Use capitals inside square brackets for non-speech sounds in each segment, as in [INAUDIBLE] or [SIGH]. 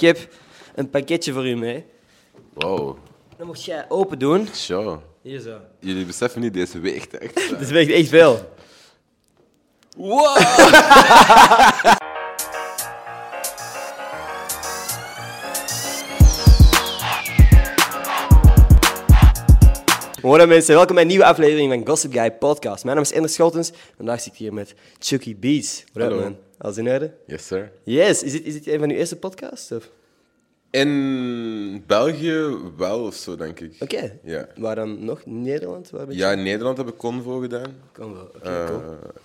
Ik heb een pakketje voor u mee. Wow, Dat mocht jij open doen. show. Hier zo. Jullie beseffen niet, deze weegt echt. [LAUGHS] Dat weegt echt veel. Wow! [LAUGHS] Hallo mensen, welkom bij een nieuwe aflevering van Gossip Guy Podcast. Mijn naam is Ender Scholtens. Vandaag zit ik hier met Chucky Beats. What up, Hallo. man? Alles in orde? Yes, sir. Yes. Is dit, is dit een van uw eerste podcasts? of? In België wel of zo, denk ik. Oké. Ja. Waar dan nog? Nederland? Waar ben je? Ja, in Nederland heb ik Convo gedaan. Wel. Oké, Eh, cool.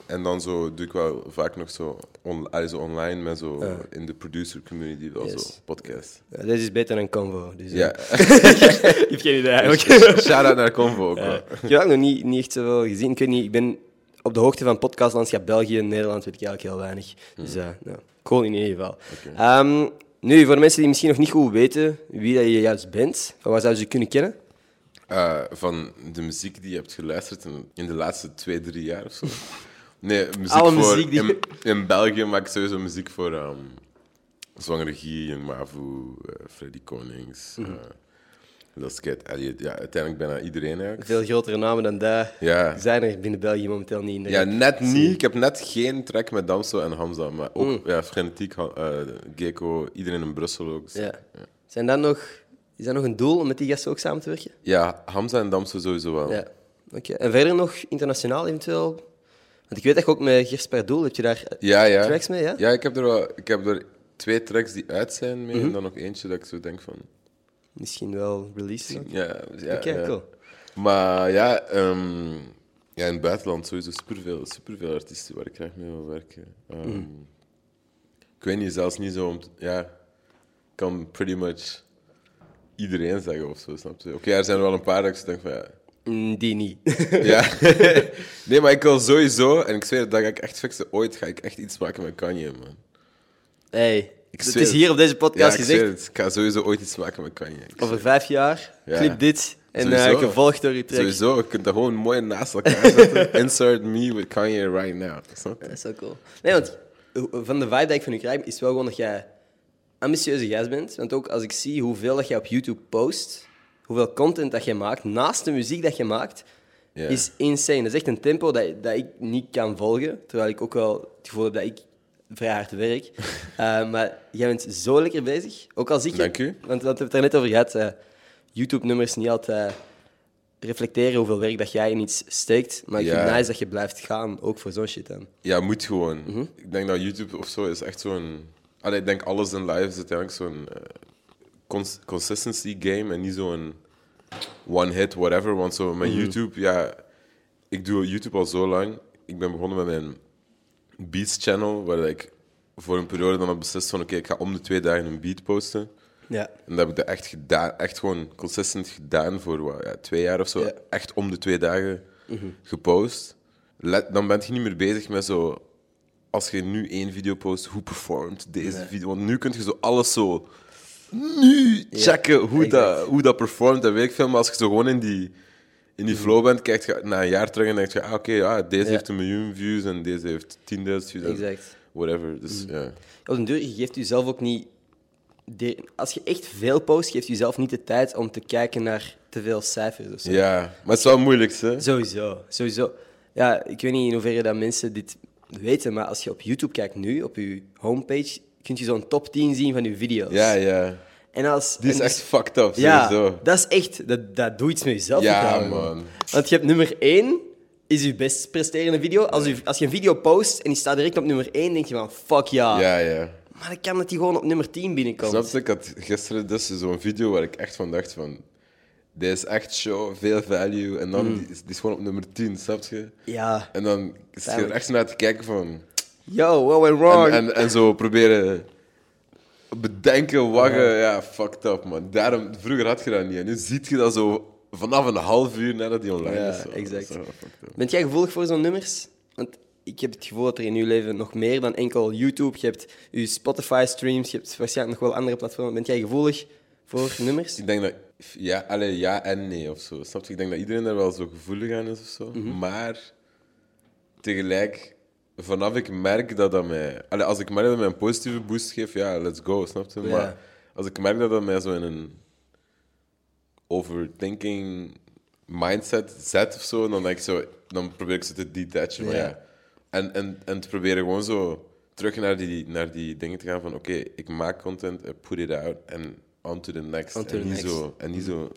En dan zo doe ik wel vaak nog zo, on, zo online met zo in de producer community wel. Yes. zo podcast. Ja, deze is beter dan Convo. Dus, eh, Ja. [LAUGHS] ik heb geen idee eigenlijk. Shout-out naar Convo ook Ja. Ik heb ook nog niet, niet echt zoveel gezien. Ik weet niet, ik ben op de hoogte van podcastlandschap België en Nederland weet ik eigenlijk heel weinig. Dus eh nou, cool in ieder geval. Ehm, nu, voor mensen die misschien nog niet goed weten wie dat je juist bent, van waar zouden ze je kunnen kennen? Eh, van de muziek die je hebt geluisterd in, in de laatste twee, drie jaar of zo. [LAUGHS] Nee, muziek Alle voor... muziek die- In, in België maak ik sowieso muziek voor um, Zwangere Guy, en Mavu, eh, Freddy Konings. Mhm. eh, dat is Elliot. Ja, uiteindelijk bijna iedereen eigenlijk. Veel grotere namen dan dat Ja. zijn er binnen België momenteel niet in de Ja, net niet. Ik heb net geen track met Damso en Hamza, maar ook Mm. ja, Frenetiek, eh, Gecko, iedereen in Brussel ook. Ja. Zijn dat nog, is dat nog een doel om met die gasten ook samen te werken? Ja, Hamza en Damso sowieso wel. Ja. Oké. En verder nog internationaal eventueel? Want ik weet dat je ook met Gers per Doel, heb je daar eh, Ja, ja. tracks mee? Ja? Ja, ik heb er, wel, ik heb er twee tracks die uit zijn mee Mhm. en dan nog eentje dat ik zo denk van... Misschien wel release. ook? Ja, ja, Oké, ja. cool. Maar ja, ehm, ja, in het buitenland sowieso superveel, superveel artiesten waar ik graag mee wil werken. Ehm, Mhm. Ik weet niet, zelfs niet zo om... ja, ik kan pretty much iedereen zeggen of zo, snap je? Oké, er zijn er wel een paar dat ik denk van ja... Mm, Die niet. [LAUGHS] Ja. [LAUGHS] nee, maar ik wil sowieso, en ik zweer dat ik echt fixen, ooit ga ik echt iets maken met Kanye, man. hey, het is hier op deze podcast ik gezegd. Ik ga sowieso ooit iets maken met Kanye. Ik Over vijf jaar, Ja. clip dit en Sowieso. gevolgd door je track. Sowieso, je kunt dat gewoon mooi naast elkaar [LAUGHS] zetten. Insert me with Kanye right now. Dat is zo cool. Nee, want eh, van de vibe die ik van je krijg, is wel gewoon dat jij ambitieuze gast bent. Want ook als ik zie hoeveel dat jij op YouTube post, hoeveel content dat je maakt, naast de muziek dat je maakt, is insane. Dat is echt een tempo dat, dat ik niet kan volgen, terwijl ik ook wel het gevoel heb dat ik vrij hard werk. [LAUGHS] Eh, maar jij bent zo lekker bezig. Ook al zie je... Dank u. Want we hebben het er net over gehad. eh, YouTube-nummers niet altijd reflecteren hoeveel werk dat jij in iets steekt. Maar ik vind het nice dat je blijft gaan, ook voor zo'n shit dan. Ja, moet gewoon. Mhm. Ik denk dat YouTube of zo is echt zo'n... Allee, ik denk alles in live is uiteindelijk zo'n eh, cons- consistency game en niet zo'n one hit whatever. Want zo met YouTube, ja, ik doe YouTube al zo lang. Ik ben begonnen met mijn Beats channel, waar ik voor een periode dan heb beslist van oké, ik ga om de twee dagen een beat posten. Ja. En dat heb ik dat echt gedaan, echt gewoon consistent gedaan voor wat, ja, twee jaar of zo. Ja. Echt om de twee dagen gepost. Let, dan ben je niet meer bezig met zo. Als je nu één video post, hoe performt deze video? Want nu kun je zo alles zo. Nu checken hoe, dat, hoe dat performt en weet ik veel. Maar als je zo gewoon in die, in die flow bent, kijk je na een jaar terug en denk je: ah, oké, ja, deze Ja. heeft een miljoen views en deze heeft 10.000 views. Exact. Whatever. Dus ja. Op den duur, je geeft jezelf ook niet... de- als je echt veel post, geeft je jezelf niet de tijd om te kijken naar te veel cijfers of zo. ja, maar het is wel moeilijk, hè? Sowieso, sowieso. Ja, ik weet niet in hoeverre dat mensen dit weten, maar als je op YouTube kijkt nu, op je homepage, kun je zo'n top 10 zien van je video's. Ja, ja. En als, Die is echt fucked up, Ja, sowieso. dat is echt... Dat, dat doet iets met jezelf. Ja, man. Want je hebt nummer 1, is je best presterende video. Als, je, als je een video post en die staat direct op nummer 1, denk je van, fuck ja. Ja, ja. Maar dan kan dat die gewoon op nummer 10 binnenkomt. Snap je? Ik had gisteren dus zo'n video waar ik echt van dacht van... Dit is echt show, veel value. En dan, die, is, die is gewoon op nummer 10, snap je? Ja. En dan is je er echt naar te kijken van... Yo, what went wrong? En, en, en zo proberen bedenken, waggen. Ja, fucked up, man. Daarom, vroeger had je dat niet. En nu ziet je dat zo vanaf een half uur nadat die online Ja, is. Zo. exact. Bent jij gevoelig voor zo'n nummers? Want ik heb het gevoel dat er in je leven nog meer dan enkel YouTube. Je hebt je Spotify-streams, je hebt waarschijnlijk nog wel andere platformen. Bent jij gevoelig voor nummers? Ik denk dat... Ja, allee, ja en nee of zo. Snap je? Ik denk dat iedereen daar wel zo gevoelig aan is of zo. Mhm. Maar tegelijk, vanaf ik merk dat dat mij... Allee, als ik merk dat mij een positieve boost geeft, ja, let's go, snap je? Ja. Maar als ik merk dat dat mij zo in een overthinking mindset zet of zo, dan denk ik zo, dan probeer ik ze te detachen. Maar Ja. ja. En, en, en te proberen gewoon zo terug naar die, naar die dingen te gaan van oké, ik maak content, I put it out en on to the next. On to en, the niet next. Zo, en niet zo...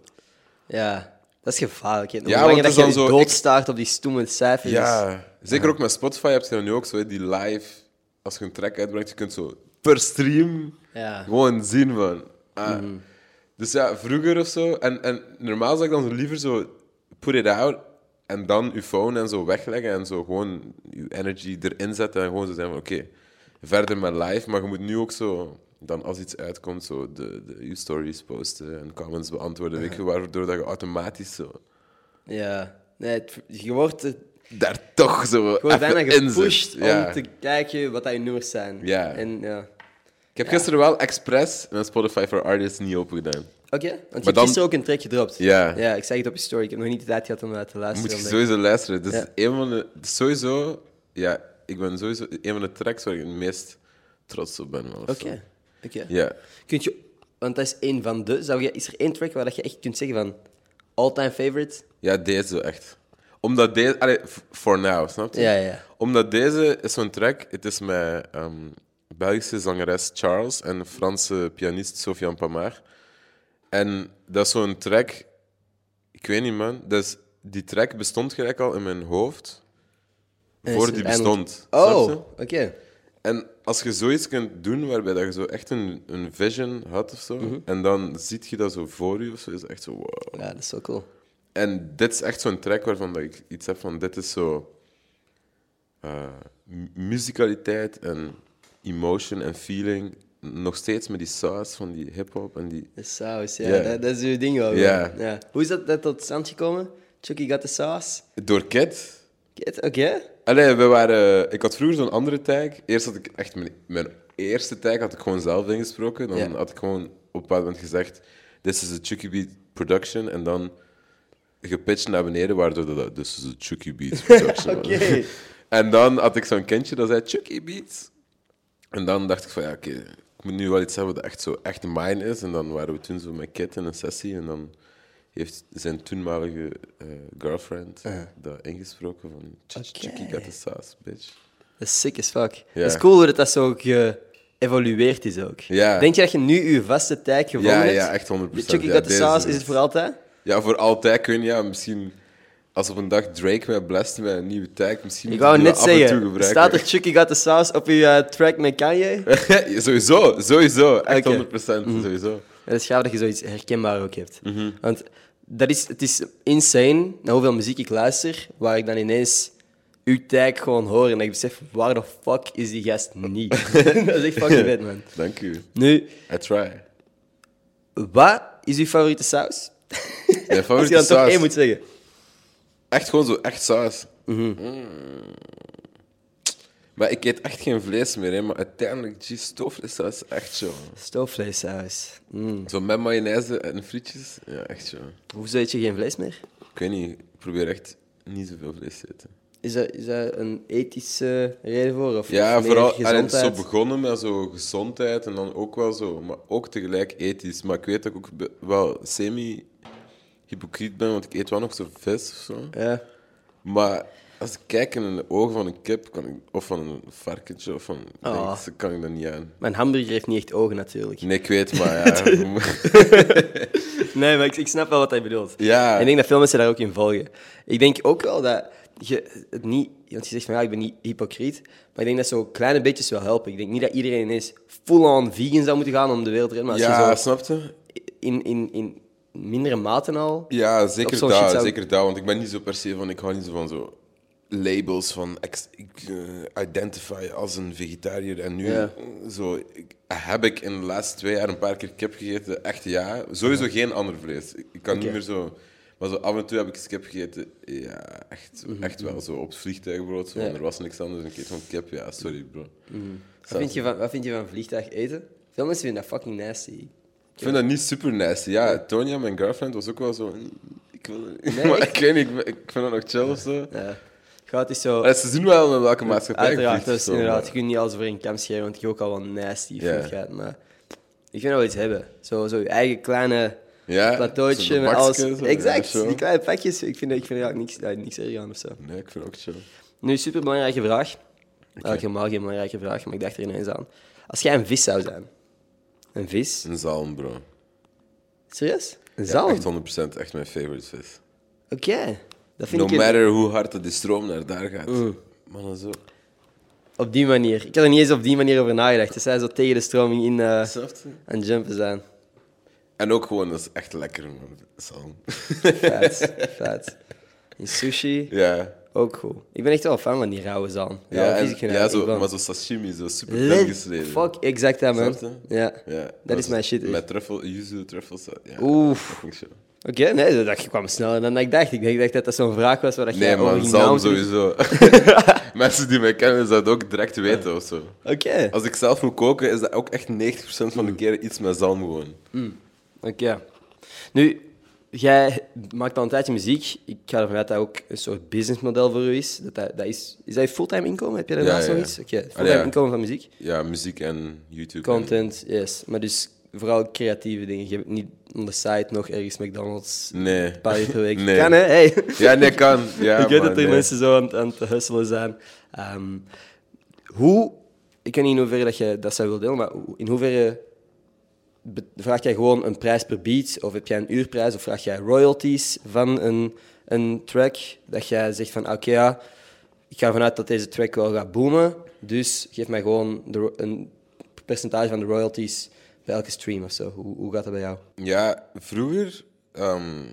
Ja, dat is gevaarlijk. hè. Hoe Ja, langer dat je dan zo- doodstaart op die stomme cijfers. Ja, zeker ook met Spotify heb je dan nu ook zo, die live, als je een track uitbrengt, je kunt zo per stream Ja. gewoon zien van... ah. Dus ja, vroeger of zo, en, en normaal zou ik dan zo liever zo put it out en dan je phone en zo wegleggen en zo gewoon je energy erin zetten en gewoon zo zijn van oké, verder met live, maar je moet nu ook zo, dan als iets uitkomt, zo de, de, je stories posten en comments beantwoorden, weet je, waardoor dat je automatisch zo Ja. Nee, het- je wordt, daar toch zo wordt bijna gepusht Ja. om te kijken wat dat je nummers zijn. Ja. En, ja. Ik heb gisteren wel expres mijn Spotify for Artists niet open gedaan. Oké, want je hebt gisteren ook een track gedropt. Ja. Ja, ik zag het op je story. Ik heb nog niet de tijd gehad om naar te luisteren. Moet je omdat ik- sowieso luisteren. Dus Ja. een van de, sowieso, ja, ik ben sowieso een van de tracks waar ik het meest trots op ben. of Oké. Ja. Kun je, want dat is één van de. Zou je, is er één track waar dat je echt kunt zeggen van all-time favorite? ja, deze zo echt. Omdat deze, allee, for now, snap je? Ja, ja. Omdat deze is zo'n track, het is met ehm, Belgische zangeres Charles en Franse pianist Sofiane Pamar. En dat is zo'n track, ik weet niet man, dus die track bestond gelijk al in mijn hoofd, voor die bestond. snap Oh, je? oké. En als je zoiets kunt doen waarbij dat je zo echt een, een vision had of zo, Mhm. en dan ziet je dat zo voor je of zo, is echt zo wow. Ja, dat is zo cool. En dit is echt zo'n track waarvan dat ik iets heb van: dit is zo. mu- musicaliteit en emotion en feeling. Nog steeds met die saus van die hip-hop en die. De saus, ja. Dat, dat is uw ding wel. Ja. ja. Hoe is dat, dat tot stand gekomen? Chucky got the sauce? Door Kid. Kid, Oké. Allee, we waren. Ik had vroeger zo'n andere tag. Eerst had ik echt mijn, mijn eerste tag had ik gewoon zelf ingesproken. Dan Ja. had ik gewoon op een bepaald moment gezegd: This is a Chucky Beat production. En dan gepitcht naar beneden, waardoor dat dus is a Chucky Beat [LAUGHS] production. was. Oké. En dan had ik zo'n kindje dat zei Chucky Beats. En dan dacht ik van ja, oké, ik moet nu wel iets hebben dat echt zo echt mine is. En dan waren we toen zo met Kit in een sessie. En dan heeft zijn toenmalige eh, girlfriend dat ingesproken van "Ch- Oké. Chucky got the sauce, bitch. Dat is sick as fuck. Dat is cool dat, dat zo geëvolueerd is ook. Denk je dat je nu je vaste tag gevonden Ja, hebt? ja, echt 100%. Chucky Ja, got the sauce, is het voor altijd? Ja, voor altijd. Weet niet, ja, misschien als op een dag Drake mij blest met een nieuwe tag, misschien Ik wou net zeggen, gebruiken. staat er Chucky got the sauce op je eh, track met Kanye? [LAUGHS] Sowieso, sowieso. Echt Oké. 100%, sowieso. Is gaaf dat je zoiets herkenbaar ook hebt. Mhm. Want dat is, het is insane naar hoeveel muziek ik luister, waar ik dan ineens uw tag gewoon hoor en ik besef, waar de fuck is die gast niet? [LAUGHS] [LAUGHS] dat is echt fucking vet, man. Dank u. Nu, I try. wat is uw favoriete saus? Mijn [LAUGHS] Als je favoriete dan toch saus. één moet zeggen. Echt gewoon zo, echt saus. Mhm. Mm. Maar ik eet echt geen vlees meer, hè, maar uiteindelijk, gee, stoofvleessaus echt zo. Stoofvleessaus. Mm. Zo met mayonaise en frietjes, ja, echt zo. Hoezo eet je geen vlees meer? Ik weet niet, ik probeer echt niet zoveel vlees te eten. Is dat, is dat een ethische reden voor? Of Ja, vooral, allee, het is zo begonnen met zo gezondheid en dan ook wel zo, maar ook tegelijk ethisch. Maar ik weet dat ik ook wel semi-hypocriet ben, want ik eet wel nog zo vis of zo. Ja. Maar als ik kijk in de ogen van een kip, kan ik, of van een varkentje, of van... Oh. ik, kan ik dat niet aan. Mijn hamburger heeft niet echt ogen, natuurlijk. Nee, ik weet, maar ja. [LAUGHS] Nee, maar ik, ik snap wel wat hij bedoelt. Ja. En ik denk dat veel mensen daar ook in volgen. Ik denk ook wel dat je het niet... Want je zegt van ja, ik ben niet hypocriet. Maar ik denk dat zo kleine beetjes wel helpen. Ik denk niet dat iedereen ineens full-on vegan zou moeten gaan om de wereld te redden. Maar als ja, je zo snap je? in, in, in mindere maten al... Ja, zeker zo'n dat, zou- zeker dat. Want ik ben niet zo per se van... Ik hou niet zo van zo labels van... ex- ik eh, identify als een vegetariër. En nu Ja. zo... Ik, heb ik in de laatste twee jaar een paar keer kip gegeten. Echt ja. Sowieso geen ander vlees. Ik, ik kan niet meer zo... Maar zo af en toe heb ik kip gegeten. Ja, echt, echt wel zo. Op het vliegtuigbrood. Zo, Mhm. Ja. Er was niks anders. En ik eet gewoon kip. Ja, sorry bro. Wat vind, je van, wat vind je van vliegtuig eten? Veel mensen vinden dat fucking nasty. Ik vind dat niet super nasty. Ja, Tonya, mijn girlfriend, was ook wel zo... "Mm, Ik wil... Nee, [LAUGHS] maar ik weet niet, ik, ik vind dat nog chill of zo. Ja. Goud is zo... Maar ze zien wel in welke maatschappij Uiteraard, of is zo, inderdaad. Je kunt niet alles over een kam scheren, want je ook al wat nasty food gaat. Maar Ik vind wel iets hebben. Zo, zo je eigen kleine Ja, plateautje met alles. zo, Exact, ja, zo. die kleine pakjes. Ik vind, ik vind er eigenlijk niks, daar niks erg aan of zo. Nee, ik vind het ook chill. Nu, super belangrijke vraag. Eigenlijk helemaal geen belangrijke vraag, maar ik dacht er ineens aan. Als jij een vis zou zijn. Een vis? Een zalm, bro. Serieus? Een Ja, zalm? echt 100% echt mijn favorite vis. Oké. Dat vind No ik matter hoe hard die stroom naar daar gaat. Mm. Zo. op die manier. Ik had er niet eens op die manier over nagedacht. Dus zij zo tegen de stroming in eh, Hetzelfde. aan het jumpen zijn. En ook gewoon, dat is echt lekker, man. Zalm. Vet, [LAUGHS] vet. In sushi, ja. ook goed. Ik ben echt wel fan van die rauwe zalm. Ja, en- ja dat zo, maar zo sashimi, zo super gesneden. Fuck, exact dat, man. Ja. Ja, Dat is mijn shit. Met truffel, yuzu, truffels. Ja, Oef. dat Oké, nee, dat kwam sneller dan ik dacht. Ik dacht dat dat zo'n vraag was waar dat Nee, man, ging zalm sowieso. [LAUGHS] Mensen die mij kennen, zouden dat ook direct weten of zo. Oké, Als ik zelf moet koken, is dat ook echt 90% van de keren iets met zalm gewoon. oké. Nu, jij maakt al een tijdje muziek. Ik ga ervan uit dat ook een soort businessmodel voor u is. Dat, dat, dat is, is dat je fulltime inkomen? Heb je daarnaast Ja, ja, nog ja. iets? Oké, Ah, fulltime inkomen van muziek? Ja, muziek en YouTube. Content, yes. Maar dus vooral creatieve dingen. Je hebt niet on de site nog ergens McDonald's. Nee. een paar uur per week. [LAUGHS] Nee. Kan, hè? Hey. [LAUGHS] Ja, nee, kan. [LAUGHS] Ja, ik weet dat er nee. mensen zo aan, aan het hustelen zijn. Ehm, hoe, ik weet niet in hoeverre dat je dat zou willen delen, maar in hoeverre vraag jij gewoon een prijs per beat, of heb jij een uurprijs, of vraag jij royalties van een, een track, dat jij zegt van, oké, ja, ik ga ervan uit dat deze track wel gaat boomen, dus geef mij gewoon de, een percentage van de royalties bij elke stream of zo. Hoe, hoe gaat dat bij jou? Ja, vroeger ehm,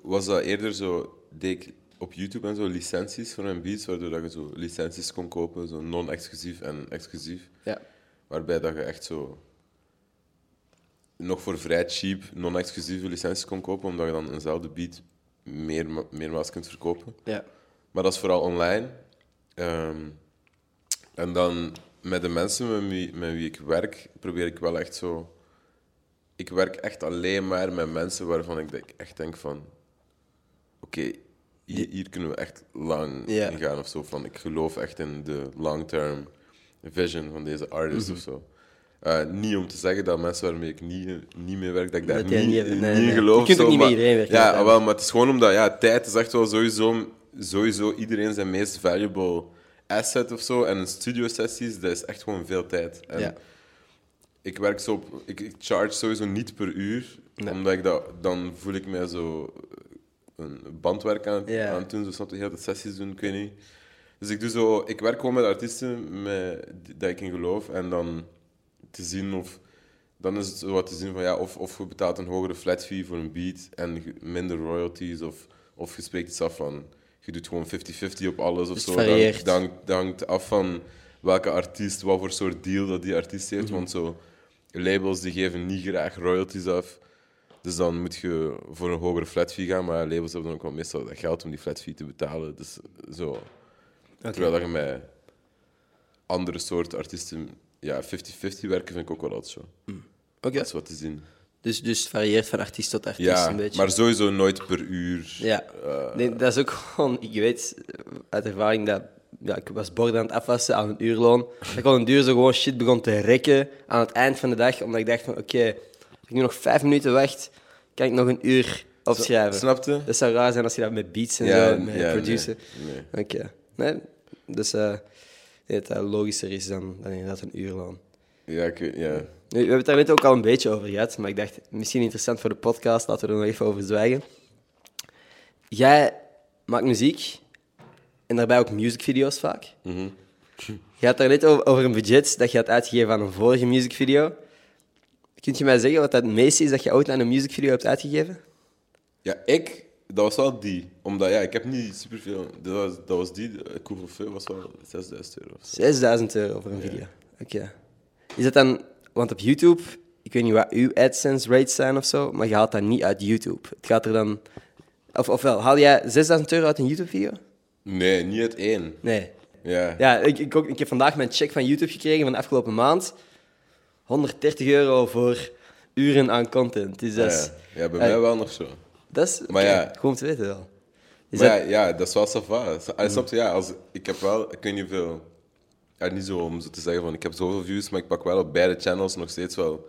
was dat eerder zo, deed ik op YouTube en zo licenties voor mijn beats, waardoor dat je zo licenties kon kopen, zo non-exclusief en exclusief. Ja. Waarbij dat je echt zo nog voor vrij cheap non-exclusieve licenties kon kopen, omdat je dan eenzelfde beat meer, meermaals kunt verkopen. Ja. Maar dat is vooral online. Ehm, en dan met de mensen met wie, met wie ik werk, probeer ik wel echt zo... Ik werk echt alleen maar met mensen waarvan ik denk- echt denk van... Oké, hier, hier kunnen we echt lang in gaan of zo. Van, ik geloof echt in de long-term vision van deze artist Mhm. of zo. Eh, niet om te zeggen dat mensen waarmee ik niet, niet mee werk, dat ik daar Dat niet, niet nee, geloof. Je kunt ook zo, niet met maar- iedereen werken, Ja, wel, maar het is gewoon omdat ja, tijd is echt wel sowieso, sowieso iedereen zijn meest valuable asset of zo. En een studio sessies, dat is echt gewoon veel tijd. En Ja. ik werk zo op, ik, ik charge sowieso niet per uur, Nee. omdat ik dat, dan voel ik mij zo een bandwerk aan, Ja. aan het doen, zo snap je, heel de sessies doen, ik weet niet. Dus ik doe zo, ik werk gewoon met artiesten met, dat ik in geloof en dan te zien of, dan is het zo wat te zien van ja, of, of je betaalt een hogere flat fee voor een beat en minder royalties, of, of je spreekt iets af van, je doet gewoon 50-50 op alles of Dus zo. Dat, dat, hangt- dat hangt af van welke artiest, wat voor soort deal dat die artiest heeft, Mhm. want zo labels die geven niet graag royalties af. Dus dan moet je voor een hogere flat fee gaan, maar labels hebben dan ook wel meestal dat geld om die flat fee te betalen. Dus zo. Terwijl dat je met andere soorten artiesten ja, 50-50 werken, vind ik ook wel altijd zo. Oké. Dat is wat te zien. Dus, dus het varieert van artiest tot artiest Ja, een beetje. maar sowieso nooit per uur. Ja, nee, dat is ook gewoon... Ik weet uit ervaring dat... Ja, ik was borden aan het afwassen aan een uurloon. Dat ik al een duur zo gewoon shit begon te rekken aan het eind van de dag. Omdat ik dacht van, oké, als ik nu nog vijf minuten wacht, kan ik nog een uur opschrijven. Snapte? Dat zou raar zijn als je dat met beats en Ja, zo, met ja, produceren. nee, nee. Oké. Nee, dus eh, ik denk dat dat logischer is dan, dan inderdaad een uurloon. Ja, ik, weet- ja. We hebben het daar net ook al een beetje over gehad, maar ik dacht, misschien interessant voor de podcast, laten we er nog even over zwijgen. Jij maakt muziek en daarbij ook musicvideo's vaak. Mhm. Je had daar net over, over een budget dat je had uitgegeven aan een vorige musicvideo. Kunt je mij zeggen wat dat het meeste is dat je ooit aan een musicvideo hebt uitgegeven? ja, ik, dat was wel die. Omdat ja, ik heb niet superveel. Dat was, dat was die, veel was wel 6000 euro. Of zo. 6000 euro voor een video. Oké. Is dat dan, want op YouTube, ik weet niet wat uw AdSense rates zijn of zo, maar je haalt dat niet uit YouTube. Het gaat er dan. Of, ofwel, haal jij 6000 euro uit een YouTube-video? Nee, niet het één. Nee. Ja. Ja, ik, ik, ook, ik heb vandaag mijn check van YouTube gekregen van de afgelopen maand. 130 euro voor uren aan content. Dus dat is, ja, ja, bij eh, mij wel nog zo. dat is Maar oké, ja. gewoon te weten wel. Is maar dat, ja, ja, dat is wel sava. Snap je? Ja, als, ik heb wel, ik weet niet hoeveel ja, niet zo om zo te zeggen van ik heb zoveel views, maar ik pak wel op beide channels nog steeds wel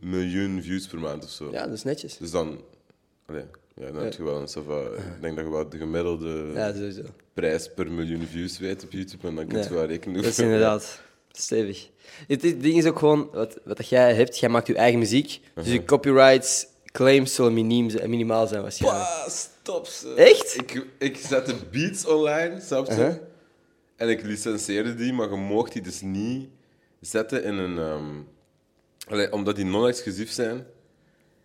een miljoen views per maand of zo. Ja, dat is netjes. Dus dan, allee, ja, dan heb je wel een ik denk dat je wel de gemiddelde Ja, prijs per miljoen views weet op YouTube en dan kun je Ja. wel rekenen. Dat is inderdaad stevig. Het, het ding is ook gewoon, wat, wat jij hebt, jij maakt je eigen muziek. Dus je copyrights, claims zullen miniem, minimaal zijn waarschijnlijk. Pa, stop ze. Echt? Ik, ik zette beats online, snap je? Uh-huh. En ik licenseerde die, maar je mocht die dus niet zetten in een... allee, omdat die non-exclusief zijn,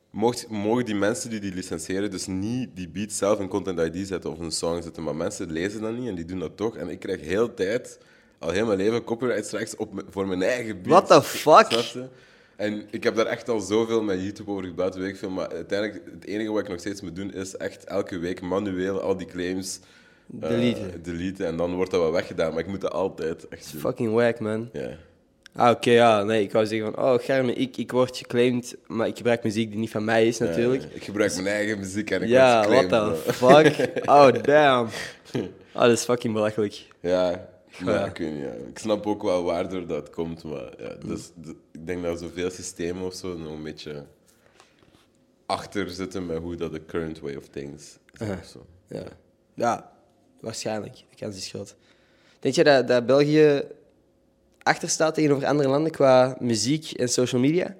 mocht, mogen die mensen die die licenseren dus niet die beat zelf in Content ID zetten of een song zetten. Maar mensen lezen dat niet en die doen dat toch. En ik krijg heel tijd, al heel mijn leven, copyright strikes op, voor mijn eigen beat. What the fuck? En ik heb daar echt al zoveel met YouTube over gebouwd, weet ik veel. Maar uiteindelijk, het enige wat ik nog steeds moet doen, is echt elke week manueel al die claims Deleten. deleten. En dan wordt dat wel weggedaan, maar ik moet dat altijd echt doen. Fucking wack, man. Ja. Ah, oké, ja. Nee, ik wou zeggen van, oh, Germe, ik, ik word geclaimd, maar ik gebruik muziek die niet van mij is, natuurlijk. Ja, ik gebruik mijn eigen muziek en ik Ja, word what geclaimd, the fuck? [LAUGHS] Oh, damn. Oh, [LAUGHS] dat is fucking belachelijk. Ja, maar Ja. ik weet niet. Ja. Ik snap ook wel waardoor dat komt, maar ja, dus, ik denk dat zoveel systemen of zo nog een beetje achter zitten met hoe dat de current way of things is. of zo. Ja. ja, waarschijnlijk. De kans is groot. Denk je dat, dat België achter staat tegenover andere landen qua muziek en social media?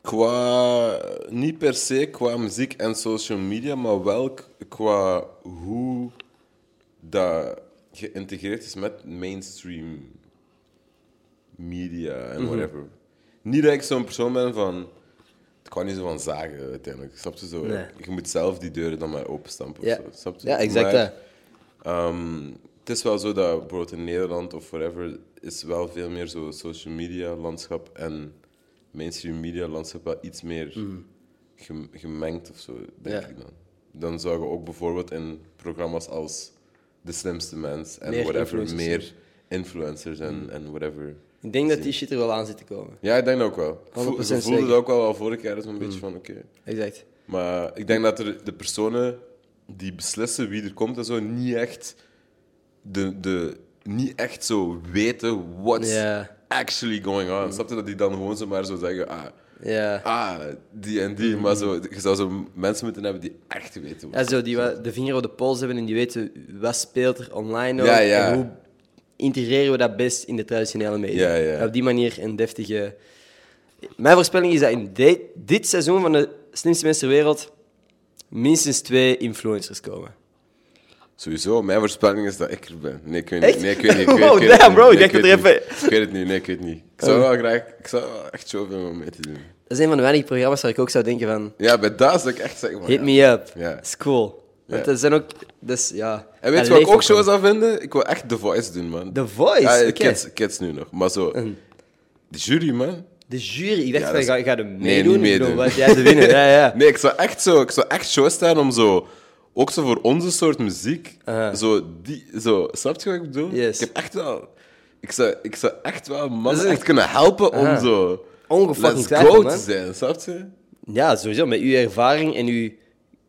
Qua, niet per se qua muziek en social media, maar wel qua hoe dat geïntegreerd is met mainstream media Mhm. en whatever. Niet dat ik zo'n persoon ben van. Ik kan niet zo van zagen uiteindelijk. Snap je zo? Nee. Je moet zelf die deuren dan maar openstampen. of Ja. zo, snap je? Ja, exact Maar, ehm, het is wel zo dat bijvoorbeeld in Nederland of whatever is wel veel meer zo social media landschap en mainstream media landschap wel iets meer gem- gemengd of zo, denk Ja. ik dan. Dan zou je ook bijvoorbeeld in programma's als De Slimste Mens en Meer whatever influencers meer influencers en, en whatever. Ik denk dat die shit er wel aan zit te komen. Ja, ik denk ook wel. Ik voel- 100% Je voelde zeker. dat ook wel al vorig jaar zo'n beetje van oké. Exact. Maar ik denk dat er de personen die beslissen wie er komt en zo, niet echt, de, de, niet echt zo weten what's actually going on. Snap je dat die dan gewoon zomaar zo zeggen, ah, Ja. ah die en die. Maar zo, je zou zo mensen moeten hebben die echt weten. Ja, zo, die de vinger op de pols hebben en die weten wat speelt er online ook Ja, ja. en hoe integreren we dat best in de traditionele media. Ja, ja. En op die manier een deftige... Mijn voorspelling is dat in dit, dit seizoen van de slimste mensen ter wereld minstens twee influencers komen. Sowieso, mijn voorspelling is dat ik er ben. Nee, ik weet niet. Nee, ik weet niet. [LAUGHS] Ik weet, Wow, ik weet het damn, niet. bro, ik weet dat er even- Ik weet het niet, nee, ik weet het niet. Ik zou wel graag, ik zou echt zoveel om mee te doen. Dat is een van de weinige programma's waar ik ook zou denken van... Ja, bij dat zou ik echt zeggen Hit ja. me up. Ja. Is cool. Want zijn ook... Is, ja, En weet je wat ik ook zo wel. zou vinden? Ik wil echt The Voice doen, man. The Voice? Ja, Oké. kids, kids nu nog. Maar zo, de jury, man. De jury. Ik dacht Ja, van, dat is- ga, ga er Nee, meedoen? niet bedoel, meedoen. wat jij te winnen. Ja, ja. [LAUGHS] Nee, ik zou echt zo, ik zou echt show staan om zo, ook zo voor onze soort muziek, zo, die, zo, snap je wat ik bedoel? Yes. Ik heb echt wel, ik zou, ik zou echt wel mannen echt kunnen helpen om zo, Ongefucking let's go man. te zijn, snap je? Ja, sowieso. Met uw ervaring en uw...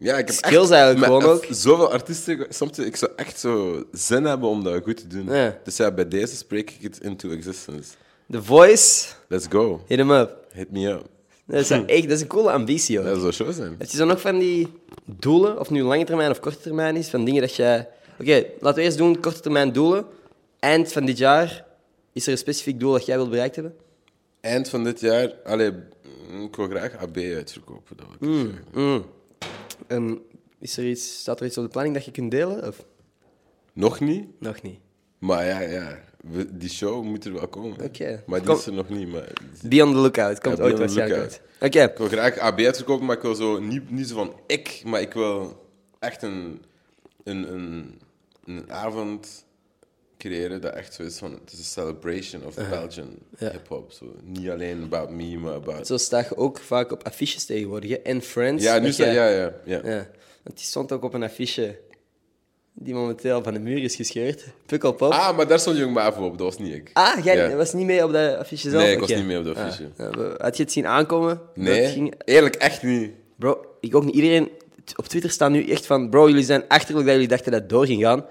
Ja, ik heb Skills echt eigenlijk gewoon ook. Zoveel artiesten, je? Ik zou echt zo zin hebben om dat goed te doen. Ja. Dus ja, bij deze spreek ik het into existence. The Voice, Let's go. hit hem up. Hit me up. Dat is, echt, dat is een coole ambitie, hoor. Dat zou show zijn. Heb je zo nog van die doelen, of nu lange termijn of korte termijn is, van dingen dat jij... Oké, laten we eerst doen korte termijn doelen. Eind van dit jaar, is er een specifiek doel dat jij wilt bereikt hebben? Eind van dit jaar, allee, mm, ik wil graag AB uitverkopen. Dat wil ik zeggen. Mm. En is er iets, staat er iets op de planning dat je kunt delen? Of Nog niet, nog niet? maar ja, ja we- die show moet er wel komen. Oké. Maar die Kom. is er nog niet. Maar Be on the lookout. Komt Ja, ooit be on the waarschijnlijk uit. lookout. Oké. ik wil graag AB uitverkopen, maar ik wil zo niet, niet zo van ik, maar ik wil echt een, een, een, een avond creëren dat echt zo is van het is een celebration of Belgian Ja. hip-hop. Zo. Niet alleen about me, maar about. Zo sta je ook vaak op affiches tegenwoordig. En Friends. Ja, nu dat staat, jij- ja, ja, ja. Ja, want die stond ook op een affiche die momenteel van de muur is gescheurd. Pukkelpop. Ah, Ah, maar daar stond Jong Mavo op, dat was niet ik. jij Ja. was niet mee op dat affiche zelf? Nee, ik was niet mee op de Ah, affiche. had je het zien aankomen? Dat Nee, ging- eerlijk echt niet. Bro, ik ook niet. Iedereen op Twitter staat nu echt van... Bro, jullie zijn achterlijk dat jullie dachten dat het door ging gaan.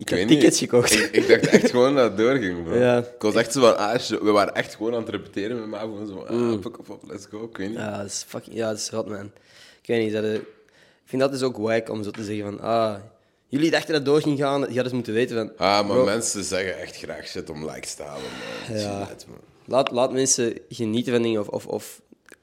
Ik heb niet. tickets gekocht. Ik, ik dacht echt gewoon dat het doorging, bro. Ja. Ik was echt zo van, ah, we waren echt gewoon aan het repeteren met mij. Gewoon zo, ah, fuck op, op, let's go. Ik weet niet. Mm. Ja, dat is fucking... Ja, dat is rot, man. Ik weet niet, dat... Ik vind dat dus ook wack om zo te zeggen van... Ah, jullie dachten dat het door ging gaan. Je had dus moeten weten van... Ah, maar bro, mensen zeggen echt graag shit om likes te halen, man. Ja. Laat, laat mensen genieten van dingen. Of, of, of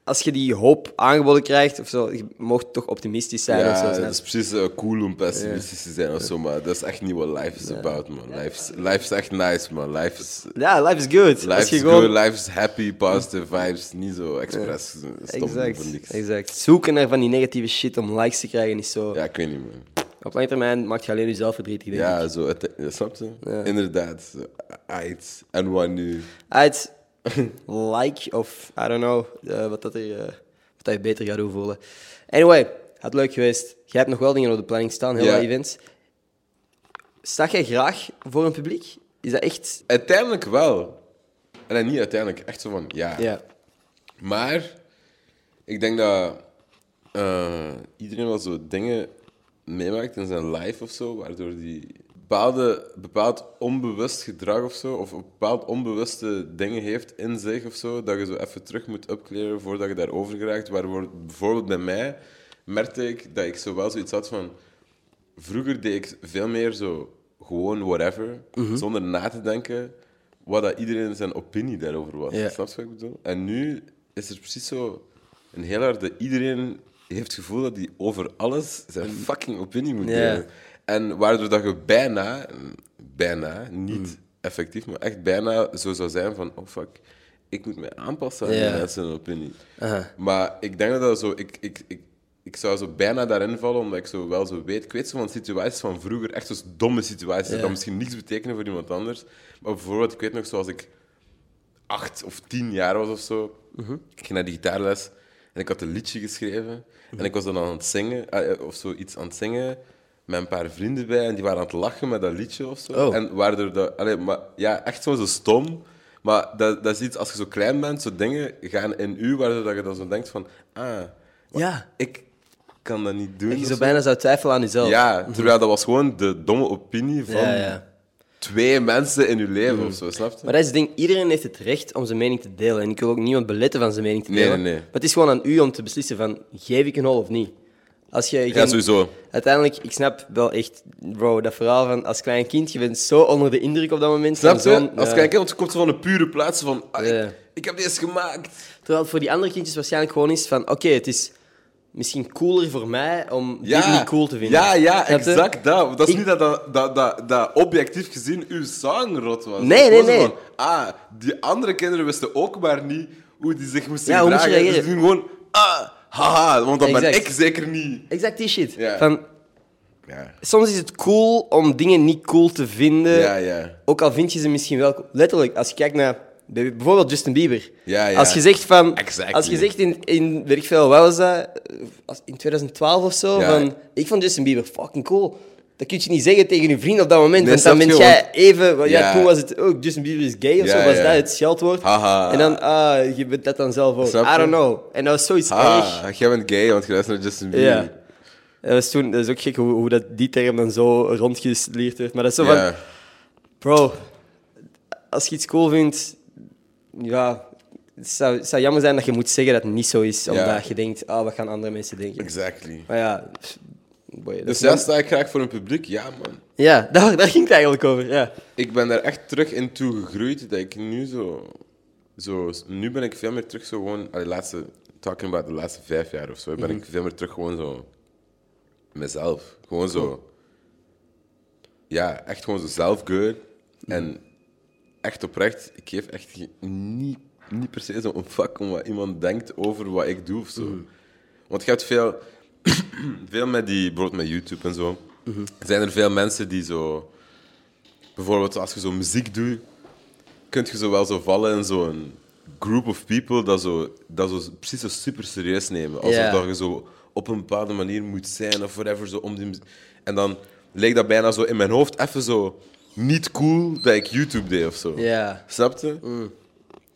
als je die hoop aangeboden krijgt, of zo, je mocht toch optimistisch zijn. of zo, Ja, dat is precies eh, cool om pessimistisch te zijn of zo, maar dat is echt niet wat life is about, man. Life is, life is echt nice, man. Life is, Ja, life is good. life is gewoon... good, life is happy, positive vibes, niet zo expres stoppen Exact, exact. Zoeken naar van die negatieve shit om likes te krijgen is zo... Ja, ik weet niet, man. Op lange termijn maakt je alleen jezelf verdrietig, denk ik. Ja, zo, het, ja, snap je? Inderdaad. Aight. En wat nu? Uit [LAUGHS] like of I don't know eh, wat, dat er, eh, wat dat je beter gaat doen voelen. Anyway, het leuk geweest. Jij hebt nog wel dingen op de planning staan, heel Ja. wat events. Sta jij graag voor een publiek? Is dat echt... Uiteindelijk wel. En niet uiteindelijk, echt zo van ja. Ja. Maar ik denk dat eh, iedereen wel zo dingen meemaakt in zijn life of zo, waardoor die bepaalde, bepaald onbewust gedrag of zo, of bepaald onbewuste dingen heeft in zich of zo, dat je zo even terug moet upclearen voordat je daarover geraakt. Waardoor bijvoorbeeld bij mij merkte ik dat ik zo wel zoiets had van. Vroeger deed ik veel meer zo gewoon whatever, zonder na te denken wat dat iedereen zijn opinie daarover was. Ja. Snap je wat ik bedoel? En nu is er precies zo een heel harde... Iedereen heeft het gevoel dat hij over alles zijn fucking opinie moet Ja. geven. En waardoor dat je bijna, bijna, niet effectief, maar echt bijna zo zou zijn van, oh fuck, ik moet mij aanpassen aan Ja. die mensen opinie. Aha. Maar ik denk dat dat zo... Ik, ik, ik, ik zou zo bijna daarin vallen, omdat ik zo wel zo weet... Ik weet zo van situaties van vroeger, echt zo'n domme situaties, Ja. dat misschien niets betekenen voor iemand anders. Maar bijvoorbeeld, ik weet nog, zoals ik acht of tien jaar was of zo, Mhm. ik ging naar die gitaarles en ik had een liedje geschreven. En ik was dan aan het zingen, eh, of zoiets aan het zingen, met een paar vrienden bij, en die waren aan het lachen met dat liedje of zo. Oh. En waardoor dat... Allee, maar, ja, echt zo, zo stom. Maar dat, dat is iets, als je zo klein bent, zo dingen gaan in u, waardoor dat je dan zo denkt van... Ah, Ja. ik kan dat niet doen. Dat je zo zo. bijna zou twijfelen aan jezelf. Ja, terwijl dat was gewoon de domme opinie van Ja, ja. twee mensen in je leven of zo, snap je? Maar dat is het ding, iedereen heeft het recht om zijn mening te delen. En ik wil ook niemand beletten van zijn mening te Nee, delen. nee, nee. Maar het is gewoon aan u om te beslissen van, geef ik een hol of niet? Als je Ja, sowieso. Uiteindelijk, ik snap wel echt, bro, dat verhaal van als klein kind, je bent zo onder de indruk op dat moment. Snap je? Als ja. kijker, want je komt van een pure plaats van... ah, ik- Ja. ik, heb deze gemaakt. Terwijl het voor die andere kindjes waarschijnlijk gewoon is van, oké, het is misschien cooler voor mij om Ja, dit niet cool te vinden. Ja, ja, Snap je? exact dat. Dat is Ik- niet dat, dat, dat, dat, objectief gezien uw song rot was. Nee, nee, nee. Van, ah, die andere kinderen wisten ook maar niet hoe die zich moesten Ja, hoe moet je gedragen. Dus gewoon... Ah, haha, want dat ben ik zeker niet. Exact die shit. Ja. Van, Ja, soms is het cool om dingen niet cool te vinden. ja, ja. Ook al vind je ze misschien wel... cool. Letterlijk, als je kijkt naar bijvoorbeeld Justin Bieber. Ja, ja. Als je zegt van... Exactly. Als je zegt in, in weet ik veel, wat was dat? In 2012 of zo, van... Ik vond Justin Bieber fucking cool. Dat kun je niet zeggen tegen je vriend op dat moment. Nee, want dan ben jij even... Ja, Ja. toen was het ook Justin Bieber is gay of Ja, zo. Was ja. dat het scheldwoord? Haha. En dan, ah, je bent dat dan zelf ook. I don't know. En dat was zoiets erg. Ah, jij bent gay, want je luistert naar Justin Bieber. Ja. Dat, was toen, dat is ook gek hoe, hoe dat, die term dan zo rondgesleerd werd. Maar dat is zo van... Bro, als je iets cool vindt, ja, het zou, het zou jammer zijn dat je moet zeggen dat het niet zo is, omdat Ja. je denkt, ah, wat gaan andere mensen denken? Exactly. Maar ja, boy, dat Dus ja, dan- sta ik graag voor een publiek? Ja, man. ja daar, daar ging het eigenlijk over. Ja. Ik ben daar echt terug in toe gegroeid dat ik nu zo, zo... Nu ben ik veel meer terug zo gewoon... laatste, talking about de laatste vijf jaar of zo, ben ik veel meer terug gewoon zo... Mezelf. Gewoon zo... Ja, echt gewoon zo zelf-good. En echt oprecht, ik geef echt niet, niet per se zo'n fuck om wat iemand denkt over wat ik doe of zo. Want je hebt veel, veel met die, bijvoorbeeld met YouTube en zo, zijn er veel mensen die zo, bijvoorbeeld als je zo muziek doet, kun je zo wel zo vallen in zo'n group of people dat zo, dat zo precies zo super serieus nemen. Alsof dat je zo op een bepaalde manier moet zijn of whatever. Zo om die en dan leek dat bijna zo in mijn hoofd even zo niet cool dat ik YouTube deed of zo. Ja. Snap je?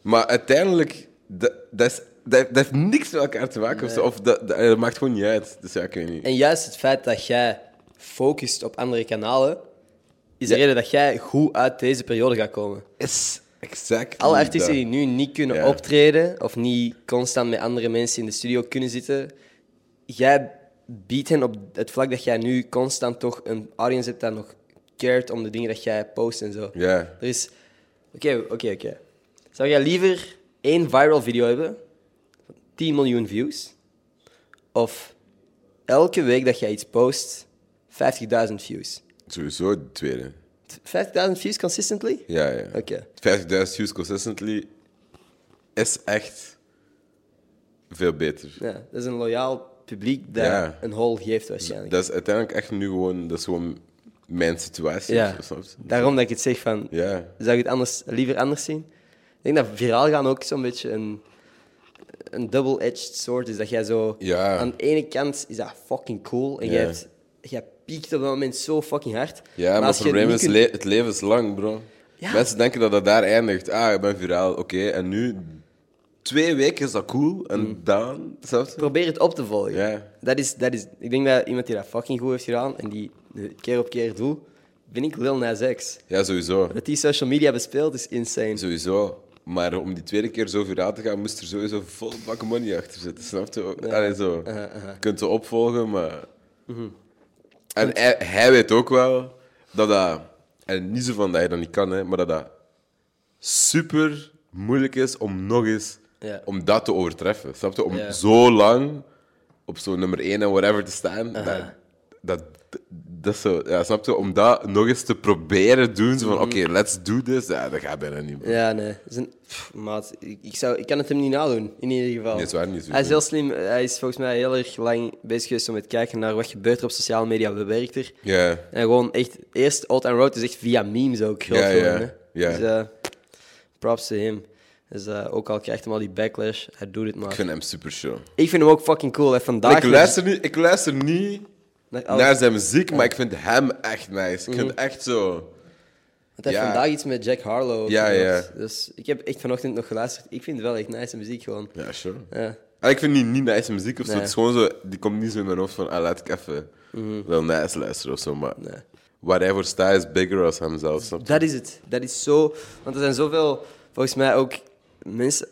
Maar uiteindelijk, dat, dat, is, dat, dat heeft niks met elkaar te maken. Of, zo, of dat, dat, dat maakt gewoon niet uit. Dus ja, ik weet niet. En juist het feit dat jij focust op andere kanalen, is de reden dat jij goed uit deze periode gaat komen. Is exact. Alle artiesten die nu niet kunnen Ja. optreden of niet constant met andere mensen in de studio kunnen zitten, jij biedt hen op het vlak dat jij nu constant toch een audience hebt dat nog cared om de dingen dat jij post en zo. Ja. Er is... Oké, oké, oké. Zou jij liever één viral video hebben, 10 miljoen views, of elke week dat jij iets post, 50.000 views? Sowieso de tweede. 50.000 views consistently? Ja, ja. Oké. 50.000 views consistently is echt veel beter. Ja, dat is een loyaal publiek dat Ja. een hol geeft waarschijnlijk. Dat is uiteindelijk echt nu gewoon, dat is gewoon mijn situatie. ja. Daarom dat ik het zeg van, Ja. zou je het anders, liever anders zien? Ik denk dat viraal gaan ook zo'n beetje een, een double-edged sword is. Dat jij zo... Ja. Aan de ene kant is dat fucking cool en Ja. jij, hebt, jij piekt op dat moment zo fucking hard. Ja, maar, het probleem is, kunt- le- het leven is lang, bro. Ja. Mensen denken dat dat daar eindigt. Ah, ik ben viraal, oké. En nu, twee weken is dat cool. En Mm. dan? Probeer het op te volgen. Ja. Dat is, dat is, ik denk dat iemand die dat fucking goed heeft gedaan en die keer op keer doet, vind ik Lil Nas X. Ja, sowieso. Dat die social media bespeelt is insane. Sowieso. Maar om die tweede keer zo viraal te gaan, moest er sowieso vol bakken money achter zitten. Snap je? Allee, zo. Je kunt het opvolgen, maar... Mhm. En hij, hij weet ook wel dat dat... En niet zo van dat hij dat niet kan, hè, maar dat dat super moeilijk is om nog eens... Ja. Om dat te overtreffen. Snap je? Om Ja. zo lang op zo'n nummer 1 en whatever te staan. Dat, dat, dat is zo... Ja, snap je? Om dat nog eens te proberen doen. Zo van, Mhm. oké, let's do this. Ja, dat gaat bijna niet. Ja, nee. Pff, maat, ik, ik, zou, ik kan het hem niet nadoen, in ieder geval. Nee, is waar niet, Hij is heel slim. Hij is volgens mij heel erg lang bezig geweest om te kijken naar wat gebeurt er op sociale media, wat werkt er. Ja. En gewoon echt, eerst Old Town Road is echt via memes ook groot Ja, ja, geworden. ja. Dus eh, props to him. Dus eh, ook al krijgt hem al die backlash, hij doet het maar. Ik vind hem super show. Ik vind hem ook fucking cool. Hè. Vandaag ik, luister niet, ik luister niet naar alles- naar zijn muziek, maar ik vind hem echt nice. Ik vind echt zo... Want hij heeft vandaag iets met Jack Harlow. Ja, ja. Dus ik heb echt vanochtend nog geluisterd. Ik vind het wel echt nice muziek gewoon. Ja, sure. Ja. Ik vind die niet nice muziek of zo. Nee. Het is gewoon zo... Die komt niet zo in mijn hoofd van... Ah, laat ik even wel nice luisteren of zo. Maar Nee. waar hij voor staat is bigger als hemzelf. Dat is het. Dat is zo. Want er zijn zoveel, volgens mij ook mensen,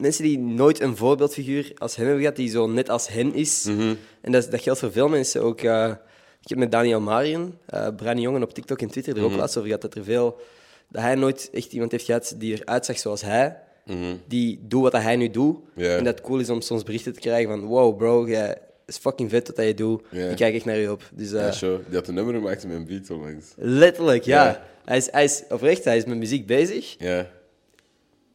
mensen die nooit een voorbeeldfiguur als hem hebben gehad, die zo net als hen is. En dat, dat geldt voor veel mensen ook. eh, ik heb met Daniel Marion, eh Brani Jongen op TikTok en Twitter er ook laatst over gehad dat er veel. dat hij nooit echt iemand heeft gehad die eruit zag zoals hij. Die doet wat hij nu doet. En dat het cool is om soms berichten te krijgen van: wow, bro, jij is fucking vet wat je doet. Ja. Ik kijk echt naar je op. Dus, eh, Ja, sure. Die had een nummer gemaakt in mijn beat onlangs. Letterlijk, ja. Ja. Hij, is, hij is oprecht, hij is met muziek bezig. Ja.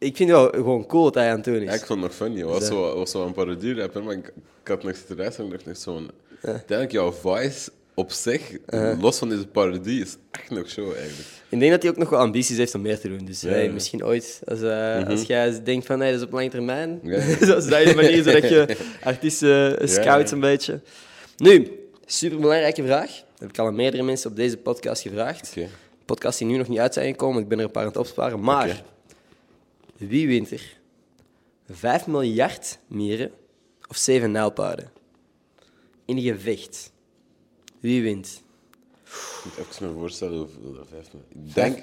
Ik vind het wel gewoon cool wat hij aan het doen is. Ja, ik vond het nog funny. Het was zo, was zo een parodie rapper, maar ik, ik had nog zitten luisteren en ik dacht nog zo'n... Uiteindelijk, jouw voice op zich, los van deze parodie, is echt nog show eigenlijk. Ik denk dat hij ook nog wel ambities heeft om meer te doen. Dus Ja, hey, ja. misschien ooit, als, eh, als jij denkt van hey, dat is op lange termijn. Ja. Dat je de manier zodat je [LAUGHS] artiesten eh, scouts ja. een beetje. Nu, superbelangrijke vraag. Dat heb ik al aan meerdere mensen op deze podcast gevraagd. Podcast die nu nog niet uit zijn gekomen, ik ben er een paar aan het opsparen. Maar. Wie wint er? 5 miljard mieren of 7 nijlpaarden? In een gevecht. Wie wint? Ik moet even me voorstellen hoeveel dat vijf miljoen- Ik denk...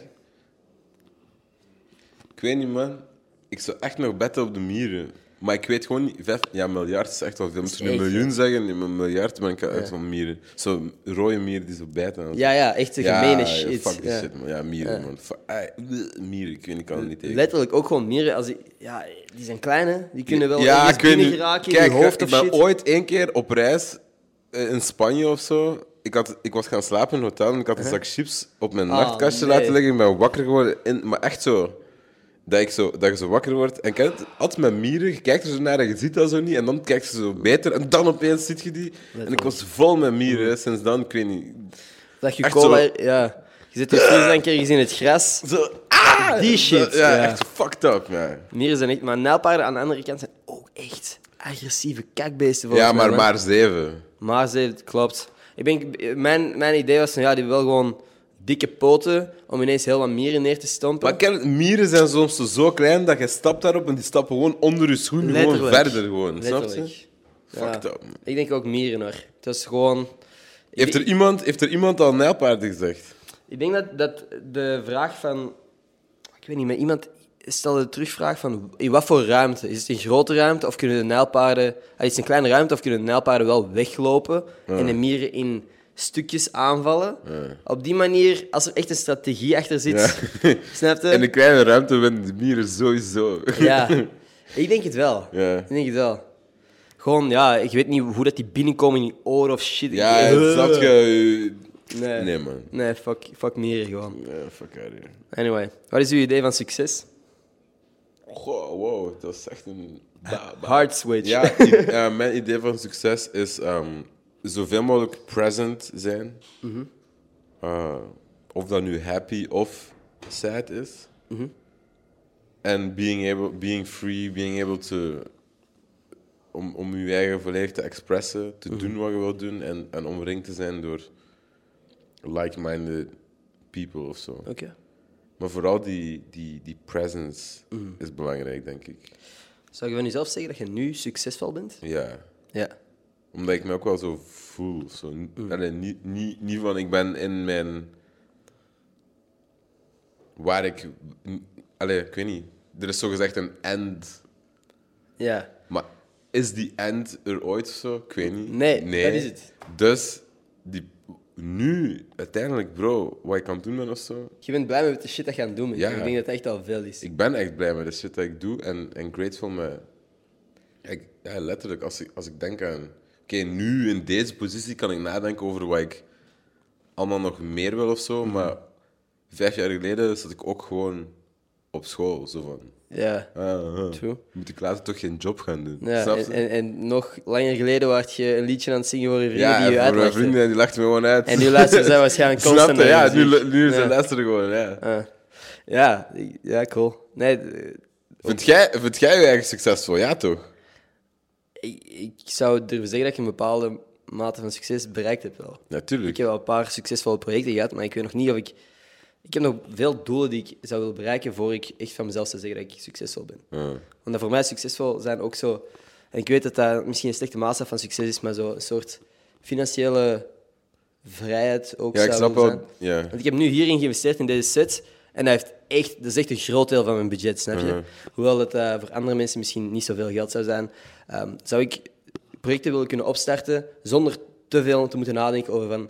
Ik weet niet, man. Ik zou echt nog betten op de mieren. Maar ik weet gewoon niet... Vijf... Ja, miljard is echt wel veel. Moet je echt, een miljoen zeggen? Nee, maar een miljard ben ik uit van mieren. Zo'n rode mier die zo bijten. en zo. Ja, ja, echt een Ja, gemene ja, shit. Fuck die Ja. shit, man. Ja, mieren, man. Fuck- mieren, ik weet niet, ik kan het niet tegen. Letterlijk ook gewoon mieren. Als die, ja, die zijn klein, hè. Die kunnen wel ja, ik binnen geraken Kijk, in je hoofd ik of ben shit. ooit één keer op reis eh, in Spanje of zo. Ik, had, ik was gaan slapen in een hotel en ik had een zak chips op mijn Ah, nachtkastje nee. laten liggen. Ik ben wakker geworden. In, maar echt zo. Dat, ik zo. dat je zo wakker wordt. En kijk, altijd met mieren. Je kijkt er zo naar en je ziet dat zo niet. En dan kijkt je zo beter. En dan opeens ziet je die. En ik was vol met mieren. hè, Sinds dan, ik weet niet. Dat je cola... zo. Ja. Je zet je frisdrank ergens in het gras. Zo, ah! Die shit, Ja, ja. echt fucked up, man. Mieren zijn echt... Maar nijlpaarden aan de andere kant zijn ook echt agressieve kakbeesten. volgens Ja, maar maar zeven. Maar ze, het klopt. Ik ben, mijn, mijn idee was ja, die wil gewoon dikke poten om ineens heel wat mieren neer te stompen. Maar ken, mieren zijn soms zo- klein dat je stapt daarop en die stappen gewoon onder je schoen gewoon verder. Gewoon, snap je? Ja. Fucked up. Ik denk ook mieren, hoor. Het is gewoon... Heeft er, iemand, heeft er iemand al nijlpaarden gezegd? Ik denk dat, dat de vraag van... Ik weet niet, maar iemand stelde de terugvraag van... In wat voor ruimte? Is het een grote ruimte of kunnen de nijlpaarden... ah, Is het een kleine ruimte of kunnen de nijlpaarden wel weglopen en de mieren in stukjes aanvallen? Op die manier, als er echt een strategie achter zit... [LAUGHS] Snap je? In een kleine ruimte winnen de mieren sowieso. Ja, [LAUGHS] ik denk het wel. Ja. Ik denk het wel. Gewoon, ja, ik weet niet hoe dat die binnenkomen in je oren of shit. Ja, het snap je. Nee. Nee, man. Nee, fuck, fuck mieren gewoon. Ja, fuck out here. Anyway, wat is uw idee van succes? Goh, wow, dat is echt een... Hard switch. [LAUGHS] Ja, mijn idee van succes is ehm, zoveel mogelijk present zijn. Eh, of dat nu happy of sad is. En being, able, being free, being able to... Om, om je eigen volledig te expressen, te doen wat je wilt doen en, en omringd te zijn door like-minded people of zo. Oké. Maar vooral die, die, die presence is belangrijk, denk ik. Zou je van jezelf zeggen dat je nu succesvol bent? Ja. Ja. Omdat ik me ook wel zo voel. Zo. Mm. Allee, niet, niet, niet van ik ben in mijn. Waar ik. Allee, ik weet niet. Er is zogezegd een end. Ja. Maar is die end er ooit of zo? Ik weet niet. Nee, dat is het. Dus die, nu, uiteindelijk, bro, wat ik kan doen ben of zo. Je bent blij met de shit dat je aan het doen bent. Ja. Ik denk dat het echt al veel is. Ik ben echt blij met de shit dat ik doe en, en grateful met. Ja, ik- ja, letterlijk, als ik, als ik denk aan. Oké, nu in deze positie kan ik nadenken over wat ik allemaal nog meer wil of zo. Mhm. Maar vijf jaar geleden zat ik ook gewoon op school. Zo van. Ja. Ah, ah, True. Moet ik later toch geen job gaan doen? ja. Snap En, je? en, en nog langer geleden was je een liedje aan het zingen voor je vrienden ja, die je en voor mijn uitlachten. vrienden, die lachten me gewoon uit. En [LAUGHS] nu luisteren zij waarschijnlijk Snap constant je? Ja, nu, nu ze Ja. luisteren gewoon, ja. Ah. Ja, ja, cool. Nee, Vind jij, vind jij je eigen succesvol? Ja, toch? Ik, ik zou durven zeggen dat je een bepaalde mate van succes bereikt hebt wel. Natuurlijk. Ik heb wel een paar succesvolle projecten gehad, maar ik weet nog niet of ik... Ik heb nog veel doelen die ik zou willen bereiken voor ik echt van mezelf zou zeggen dat ik succesvol ben. Ja. Want voor mij succesvol zijn ook zo... En ik weet dat dat misschien een slechte maatstaf van succes is, maar zo een soort financiële vrijheid ook Ja, ik snap wel. zijn. Ja. Want ik heb nu hierin geïnvesteerd in deze set. En dat, heeft echt, dat is echt een groot deel van mijn budget, snap je? Mhm. Hoewel dat eh, voor andere mensen misschien niet zoveel geld zou zijn, ehm, zou ik projecten willen kunnen opstarten zonder te veel te moeten nadenken over van...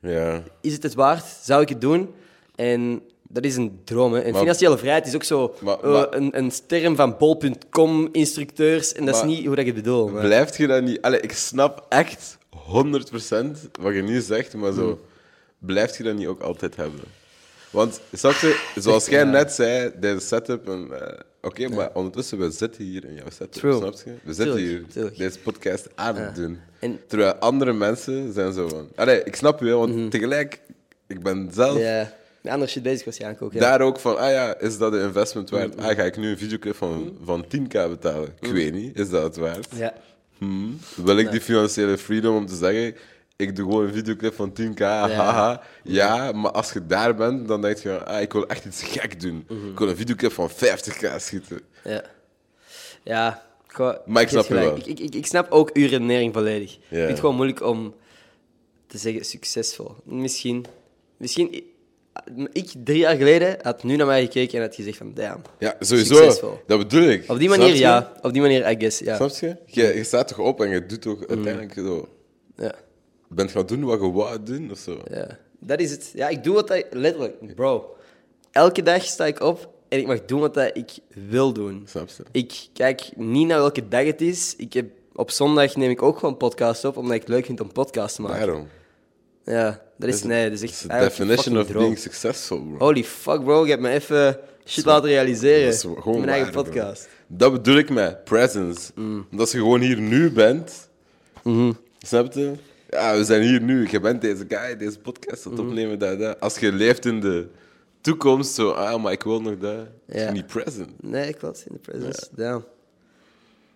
ja. Is het het waard? Zou ik het doen? En dat is een droom. Hè? En Maar- financiële vrijheid is ook zo Maar- eh, maar- een, een term van bol.com-instructeurs. En dat is niet hoe dat ik het bedoel. Maar... Blijft je dat niet... Allee, ik snap echt 100% wat je nu zegt, maar zo... Hmm. Blijft je dat niet ook altijd hebben? Want, snap je, zoals jij net zei, deze setup... en, eh, Oké, maar ondertussen, we zitten hier in jouw setup, True. snap je? We zitten Tuurlijk, hier tuurlijk. deze podcast aan het doen. En- Terwijl andere mensen zijn zo van... Allee, ik snap je, want tegelijk... Ik ben zelf Mhm. Ja, met andere shit bezig waarschijnlijk ook. Ja. daar ook van, ah ja, is dat een investment waard? Ah, ga ik nu een videoclip van, van 10k betalen? Ik weet niet, is dat het waard? Ja. Hmm. Wil ik die financiële freedom om te zeggen, ik doe gewoon een videoclip van 10k, [LAUGHS] haha. Ja, maar als je daar bent, dan denk je, ah, ik wil echt iets gek doen. Ik wil een videoclip van 50k schieten. Ja. Ja. Goh, Maar ik snap je wel. Ik, ik, ik snap ook uw redenering volledig. Ik Ja. vind het gewoon moeilijk om te zeggen succesvol. Misschien... Misschien... Ik, drie jaar geleden, had nu naar mij gekeken en had gezegd van, damn. Ja, sowieso. Succesvol. Dat bedoel ik. Op die manier, ja. Op die manier, I guess, ja. Snap je? je? Je staat toch op en je doet toch uiteindelijk zo... Ja. Je bent gaan doen wat je wou doen, of zo. Ja, dat is het. Ja, ik doe wat ik... Letterlijk, bro. Elke dag sta ik op en ik mag doen wat ik wil doen. Snap je? Ik kijk niet naar welke dag het is. Ik heb, op zondag neem ik ook gewoon podcast op, omdat ik het leuk vind om podcast te maken. Daarom. Ja, dat is... Nee, dat is echt de definition of being successful, bro. Holy fuck, bro. Je hebt me even shit laten realiseren. Dat is gewoon Mijn eigen bro. podcast. Dat bedoel ik met presence. Mm. Omdat je gewoon hier nu bent. Mhm. Snap je? Ja, we zijn hier nu. Je bent deze guy, deze podcast aan Mhm. het opnemen. Dat, dat. Als je leeft in de toekomst, zo, ah, maar ik wil nog dat. Ja. je niet present. Nee, klopt. In de presence. Ja.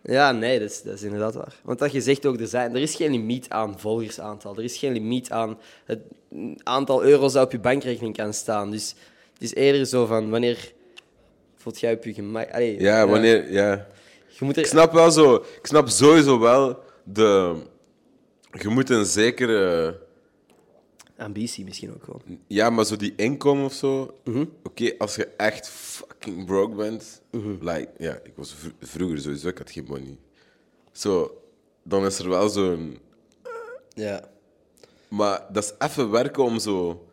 Ja, nee, dat is, dat is inderdaad waar. Want dat je zegt ook, er, zijn, er is geen limiet aan volgersaantal. Er is geen limiet aan het aantal euro's dat op je bankrekening kan staan. Dus het is eerder zo van, wanneer voelt jij op je gemak... Allee, Ja, wanneer, ja. Je moet er... Ik snap wel zo, ik snap sowieso wel de. Je moet een zekere ambitie misschien ook gewoon. Ja, maar zo die inkomen of zo. Mhm. Oké, als je echt fucking broke bent. Like, ja, ik was vr- vroeger sowieso, ik had geen money. Zo, dan is er wel zo'n. Ja. Maar dat is even werken om zo.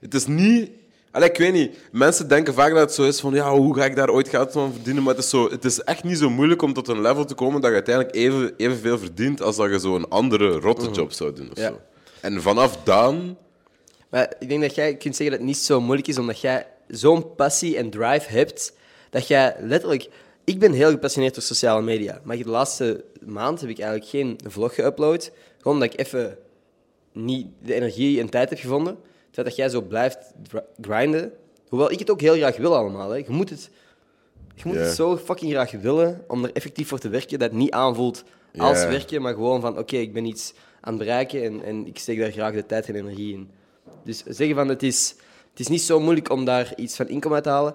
Het is niet. Allee, ik weet niet. Mensen denken vaak dat het zo is van ja, hoe ga ik daar ooit geld van verdienen? Maar het is, zo, het is echt niet zo moeilijk om tot een level te komen dat je uiteindelijk even, evenveel verdient als dat je zo'n andere rotte job zou doen. Of Ja. zo. En vanaf dan. Maar ik denk dat jij kunt zeggen dat het niet zo moeilijk is, omdat jij zo'n passie en drive hebt, dat jij letterlijk... Ik ben heel gepassioneerd door sociale media, maar de laatste maand heb ik eigenlijk geen vlog geüpload, gewoon omdat ik even niet de energie en tijd heb gevonden. Het feit dat jij zo blijft grinden, hoewel ik het ook heel graag wil allemaal. Hè. Je moet, het, je moet het zo fucking graag willen om er effectief voor te werken, dat het niet aanvoelt als werken, maar gewoon van oké, ik ben iets aan het bereiken en, en ik steek daar graag de tijd en energie in. Dus zeggen van het is, het is niet zo moeilijk om daar iets van inkomen uit te halen,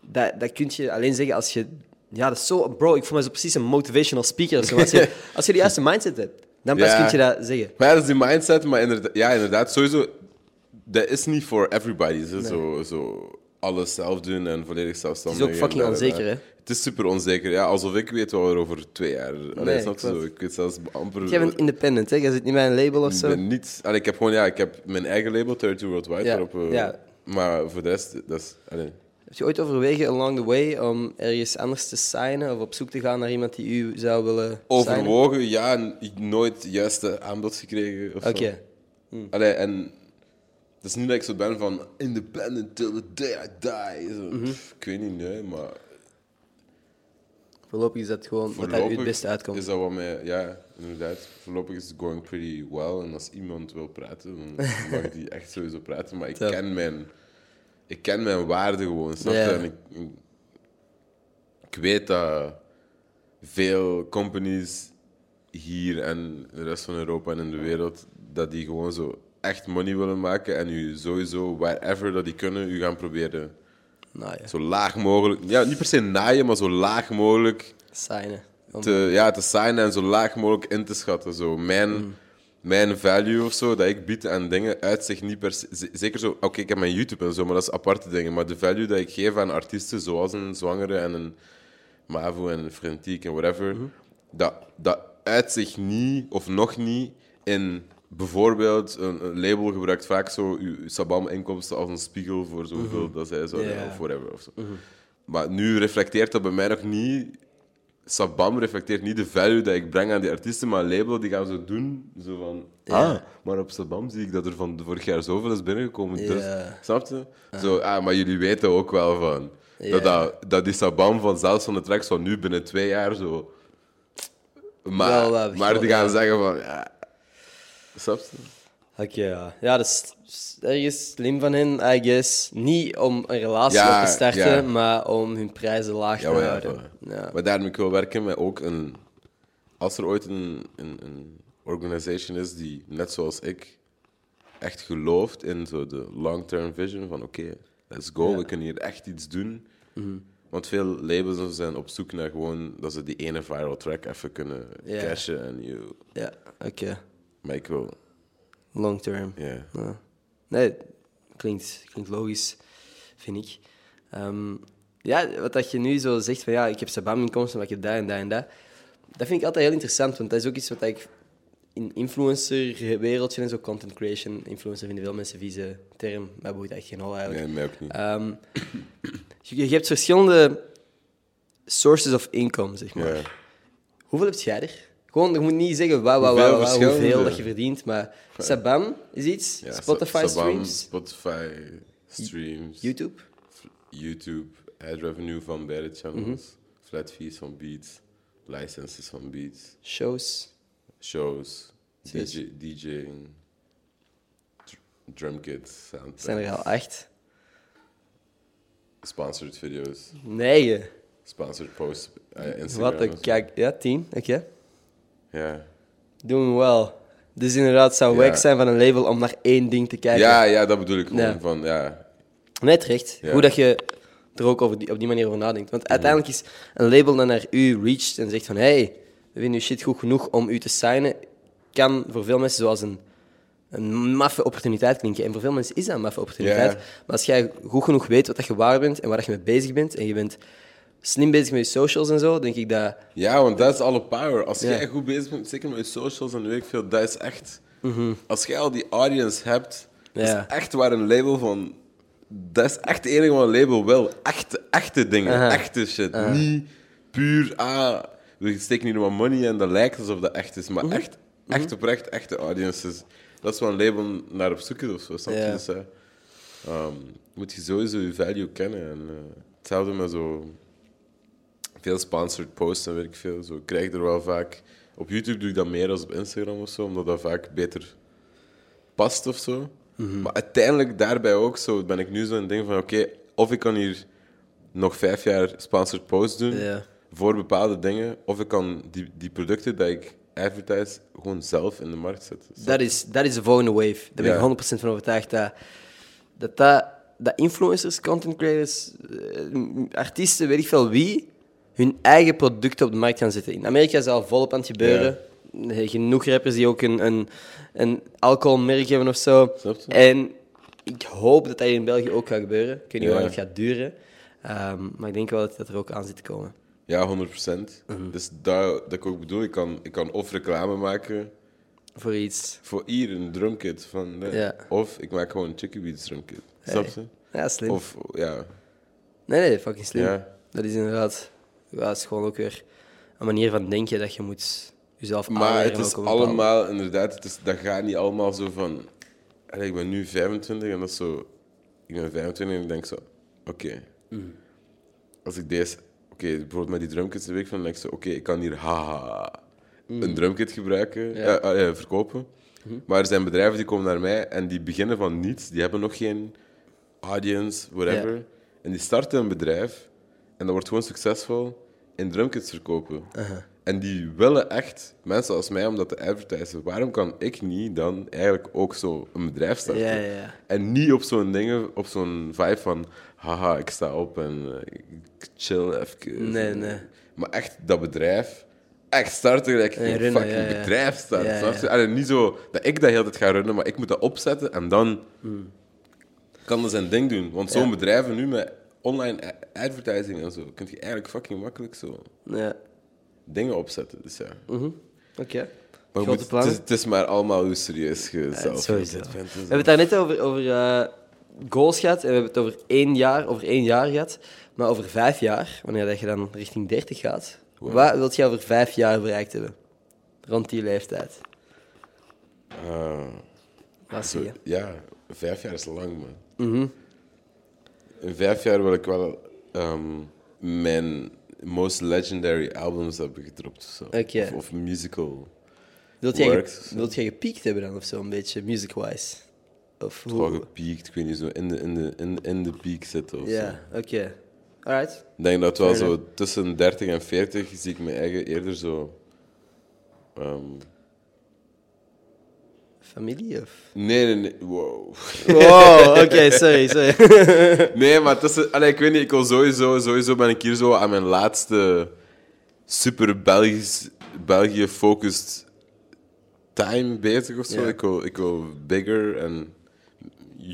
dat, dat kun je alleen zeggen als je... Ja, dat is zo... Bro, ik voel me zo precies een motivational speaker. zo. Als je, [LAUGHS] als je de juiste mindset hebt, dan pas Ja. kun je dat zeggen. Maar ja, dat is die mindset, maar inderdaad, ja, inderdaad, sowieso. Dat is niet voor everybody. Zo, zo, zo alles zelf doen en volledig zelfstandig. Het is ook fucking onzeker, hè? Het is super onzeker. Ja, alsof ik weet wat er over twee jaar. Allee, snap je klopt. zo? Ik weet zelfs amper. Jij bent independent, hè? Jij zit niet bij een label of ik zo. ben niet. Allee, ik heb gewoon ja, ik heb mijn eigen label, 32 Worldwide. Ja, Waarop, eh, ja. Maar voor de rest, dat is. Allee. Heb je ooit overwegen along the way om ergens anders te signen of op zoek te gaan naar iemand die u zou willen signen? Overwogen, ja, n- nooit het juiste aanbod gekregen. of. Oké. Allee, en het is niet dat ik zo ben van independent till the day I die. Zo, Mhm. Ik weet niet, nee, maar Voorlopig is dat gewoon wat u het beste uitkomt. is dat wat mij... Ja, inderdaad. Voorlopig is het going pretty well. En als iemand wil praten, dan [LAUGHS] mag die echt sowieso praten. Maar ik ken mijn... Ik ken mijn waarde gewoon, snap je? Ja. En ik, ik, ik weet dat veel companies hier en de rest van Europa en in de wereld, dat die gewoon zo echt money willen maken en u sowieso, wherever dat die kunnen, u gaan proberen zo laag mogelijk... Ja, niet per se naaien, maar zo laag mogelijk signen. Om- te, ja, te signen en zo laag mogelijk in te schatten. Zo. Mijn, Mm. mijn value of zo, dat ik bied aan dingen, uit zich niet per se... Zeker zo... Oké, ik heb mijn YouTube en zo, maar dat is aparte dingen. Maar de value dat ik geef aan artiesten, zoals een Zwangere en een Mavo en een Frentiek en whatever, Mhm. dat, dat uit zich niet, of nog niet, in... Bijvoorbeeld, een, een label gebruikt vaak zo uw Sabam-inkomsten als een spiegel voor zoveel dat zij zouden, Ja. of whatever. Of zo. Maar nu reflecteert dat bij mij nog niet Sabam reflecteert niet de value dat ik breng aan die artiesten, maar een label die gaan zo doen. Zo van, ah, maar op Sabam zie ik dat er van vorig jaar zoveel is binnengekomen. Dus, snap je? Zo, ah, maar jullie weten ook wel van... Dat, dat, dat die Sabam van zelfs van de tracks van nu binnen twee jaar zo... Maar, Wel, wel, maar die gaan zeggen van... Ja, snap je? Oké, ja. Ja, dat is is ergens slim van hen, I guess. Niet om een relatie Ja, op te starten, ja. maar om hun prijzen laag te maar houden. Ja. Maar daarom ik wil werken met ook een... Als er ooit een, een, een organisation is die, net zoals ik, echt gelooft in zo de long-term vision van oké, let's go. Mhm. we kunnen hier echt iets doen. Want veel labels zijn op zoek naar gewoon dat ze die ene viral track even kunnen cashen. En you. Ja, oké. Maar wil, Long term. ja. Ja. Nee, klinkt, klinkt logisch, vind ik. Ehm, ja, wat dat je nu zo zegt van ja, ik heb Sabam-inkomsten, maar ik heb dat en dat en dat. Dat vind ik altijd heel interessant, want dat is ook iets wat ik in influencer-wereldje en zo, content creation, influencer vinden veel mensen vieze term, maar boeit echt geen hol eigenlijk. Nee, mij ook niet. Ehm, je, je hebt verschillende sources of income, zeg maar. Ja. Hoeveel heb jij er? Gewoon, je moet niet zeggen wauw, wauw, Hoeveel wauw, hoeveel dat je verdient, maar Sabam is iets, Ja, Spotify streams, Spotify streams. YouTube. YouTube, ad revenue van beide channels, Mhm. flat fees van beats, licenses van beats, shows. shows. DJ, DJing, dr- drum kits, Zijn er al acht? sponsored video's, Negen. sponsored posts, uh, Instagram. Wat een kijk. Ja, tien. Oké. Ja. Doen we wel. Dus inderdaad, het zou Ja. wack zijn van een label om naar één ding te kijken. Ja, ja, dat bedoel ik gewoon. Ja. Van, ja. Nee, terecht. Ja. Hoe dat je er ook over die, op die manier over nadenkt. Want uiteindelijk is een label dat naar u reacht en zegt van hey, we vinden uw shit goed genoeg om u te signen, kan voor veel mensen zoals een, een maffe opportuniteit klinken. En voor veel mensen is dat een maffe opportuniteit. Maar als jij goed genoeg weet wat dat je waar bent en waar dat je mee bezig bent, en je bent slim bezig met je socials en zo, denk ik dat... Ja, want dat is alle power. Als Ja. jij goed bezig bent, zeker met je socials en weet ik veel, dat is echt... Als jij al die audience hebt, dat Ja. is echt waar een label van... Dat is echt het enige wat een label wil. Echte, echte dingen, Aha. echte shit. Niet puur, ah, we steken hier wat money en dat lijkt alsof dat echt is. Maar echt, echt oprecht, echte audiences. Dat is wat een label naar op zoek is of zo. Snap je? Ja. Dus, eh, ehm, moet je sowieso je value kennen. En, eh, hetzelfde met zo veel sponsored posts en weet ik veel. Zo ik krijg er wel vaak. Op YouTube doe ik dat meer dan op Instagram of zo, omdat dat vaak beter past of zo. Maar uiteindelijk daarbij ook zo ben ik nu zo'n ding van oké, of ik kan hier nog vijf jaar sponsored posts doen voor bepaalde dingen, of ik kan die, die producten dat ik advertise gewoon zelf in de markt zetten. Dat is, dat is de volgende wave. Daar ben ik 100% van overtuigd. Dat, dat, dat, dat influencers, content creators, eh, artiesten, weet ik veel wie, hun eigen producten op de markt gaan zetten. In Amerika is dat al volop aan het gebeuren. Genoeg rappers die ook een, een, een alcoholmerk hebben of zo. En ik hoop dat dat in België ook gaat gebeuren. Ik weet niet hoe lang het gaat duren. Ehm, maar ik denk wel dat dat er ook aan zit te komen. Ja, 100%. Mhm. Dus dat, dat ik ook bedoel, ik kan, ik kan of reclame maken Voor iets. voor hier een drumkit van, nee. Ja. of ik maak gewoon een Chicky Beats drumkit. Snap je? Ja, slim. Of ja, Nee, nee, fucking slim. Ja. Dat is inderdaad... Ja, dat is gewoon ook weer een manier van denken dat je moet jezelf Maar het is allemaal, inderdaad, het is, dat gaat niet allemaal zo van... Allee, ik ben nu 25 en dat is zo... Ik ben 25 en ik denk zo, oké. Mm. Als ik deze... Oké, bijvoorbeeld met die drumkits de week van, dan denk ik zo, oké, ik kan hier haha een drumkit gebruiken, Mm. Ja. Mhm. eh, verkopen. Maar er zijn bedrijven die komen naar mij en die beginnen van niets. Die hebben nog geen audience, whatever. Ja. En die starten een bedrijf en dat wordt gewoon succesvol in drumkits verkopen. En die willen echt mensen als mij om dat te advertisen. Waarom kan ik niet dan eigenlijk ook zo een bedrijf starten? Ja, ja, ja. En niet op zo'n dingen, op zo'n vibe van haha, ik sta op en eh, ik chill even. Nee, nee. Maar echt dat bedrijf, echt starten gelijk Nee, een fucking ja, bedrijf snap je? Allee, niet zo dat ik dat heel tijd ga runnen, maar ik moet dat opzetten en dan kan dat zijn ding doen. Want zo'n Hmm. Bedrijven nu met online advertising en zo, kun je eigenlijk fucking makkelijk zo Ja. dingen opzetten. Dus ja. Mhm. Oké. Maar Grote goed, het, is, het is maar allemaal hoe serieus je Ja, zelf vindt. We hebben het daar net over, over eh, goals gehad. En we hebben het over één jaar, over één jaar gehad. Maar over vijf jaar, wanneer dat je dan richting 30 gaat, wat wilt je over vijf jaar bereikt hebben? Rond die leeftijd. Ah, Wat zie je? ja, vijf jaar is lang, man. Mhm. In vijf jaar wil ik wel ehm, mijn most legendary albums hebben gedropt. of Zo. Of, of musical. Wilt jij, Works, wilt jij gepiekt hebben dan of zo, een beetje music-wise? Of hoe? Gewoon gepiekt, ik weet niet, zo in de, in de, in, in de peak zitten of zo. Ja, oké. Alright. Ik denk dat wel zo tussen 30 en 40 zie ik me eigen eerder zo. ehm, Familie of? nee, nee, nee. Wow. Wow, [LAUGHS] oké, sorry, sorry. [LAUGHS] Nee, maar tussen, allee, ik weet niet, ik wil sowieso, sowieso ben ik hier zo aan mijn laatste super Belgisch, België-focused time bezig of zo. Ja. Ik, wil, ik wil bigger en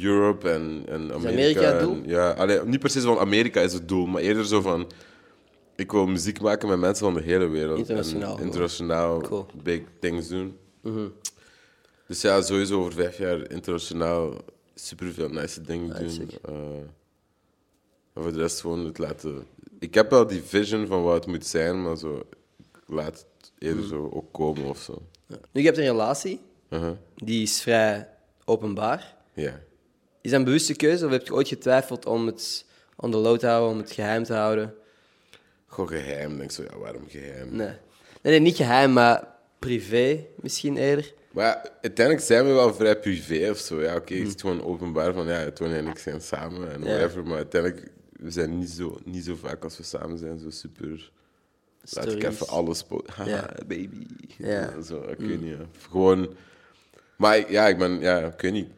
Europe en, en Amerika. Amerika het en- doel? ja, allee, niet precies van Amerika is het doel, maar eerder zo van... Ik wil muziek maken met mensen van de hele wereld. Internationaal, En internationaal Cool. big things doen. Dus ja, sowieso over vijf jaar internationaal superveel nice dingen Ah, doen. en voor de rest gewoon het laten... Ik heb wel die vision van wat het moet zijn, maar zo... Ik laat het eerder zo ook komen of zo. Nu, je hebt een relatie, Uh-huh. die is vrij openbaar. Ja. Is dat een bewuste keuze of heb je ooit getwijfeld om het on the low te houden, om het geheim te houden? Gewoon geheim. denk ik zo, ja, waarom geheim? Nee. Nee, nee, niet geheim, maar privé misschien eerder. Maar ja, uiteindelijk zijn we wel vrij privé of zo. Ja, oké, het is gewoon openbaar van ja, Tony en ik zijn samen en whatever. Maar uiteindelijk, we zijn niet zo, niet zo vaak als we samen zijn, zo super. Laat ik even alles Haha, [LAUGHS] baby. Ja. Zo, ik weet niet. ja. Gewoon. Maar ik- ja, ik ben, ja, ik weet niet.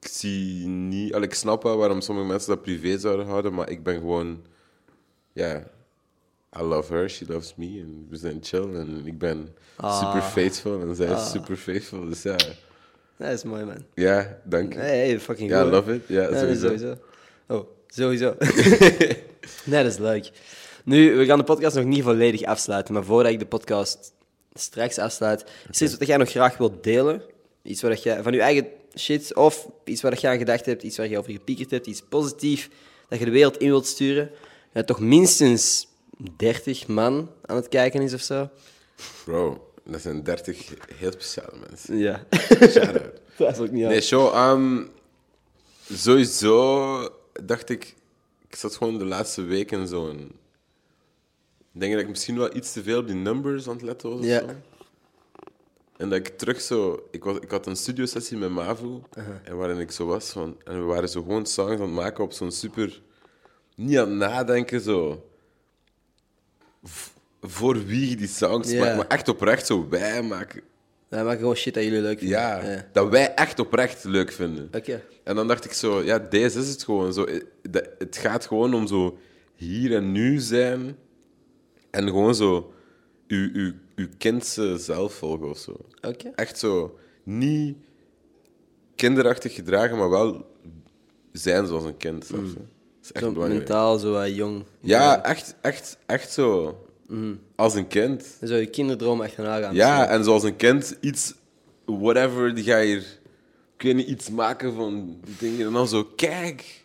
Ik zie niet. Al, ik snap wel waarom sommige mensen dat privé zouden houden, maar ik ben gewoon. Ja. I love her, she loves me. En we zijn chill en ik ben Ah. super faithful en zij is Ah. super faithful. Dus ja. Dat is mooi, man. Ja, dank. Hey, hey, fucking Ja, goed. love it. Ja, Ja, sowieso. sowieso. Oh, sowieso. [LAUGHS] nee, dat is leuk. Nu, we gaan de podcast nog niet volledig afsluiten, maar voordat ik de podcast straks afsluit, is er iets wat jij nog graag wilt delen? Iets wat jij, van je eigen shit, of iets waar je aan gedacht hebt, iets waar je over gepiekerd hebt, iets positiefs, dat je de wereld in wilt sturen, toch minstens 30 man aan het kijken is of zo? Bro, dat zijn 30 heel speciale mensen. Ja. Shout-out. [LAUGHS] dat is ook niet Nee, show. ehm, sowieso dacht ik, ik zat gewoon de laatste weken zo'n. Ik denk dat ik misschien wel iets te veel op die numbers aan het letten was. of Ja. zo. En dat ik terug zo. Ik, was, ik had een studiosessie met Mavu. En waarin ik zo was van. En we waren zo gewoon songs aan het maken op zo'n super. Niet aan het nadenken zo. Voor wie je die songs Ja. maakt, maar echt oprecht zo wij maken. Wij maken gewoon shit dat jullie leuk vinden. Ja, dat wij echt oprecht leuk vinden. Oké. En dan dacht ik zo, ja, deze is het gewoon. Zo, eh, het gaat gewoon om zo hier en nu zijn. En gewoon zo uw, uw, uw kindse zelf volgen of zo. Oké. Echt zo, niet kinderachtig gedragen, maar wel zijn zoals een kind. je? Is echt Zo belangrijk. mentaal, zo jong. Ja, echt, echt, echt zo. Als een kind. Zo je kinderdroom achterna gaan. Ja, en zoals een kind iets, whatever, die ga je hier, ik weet niet, iets maken van dingen. En dan zo, kijk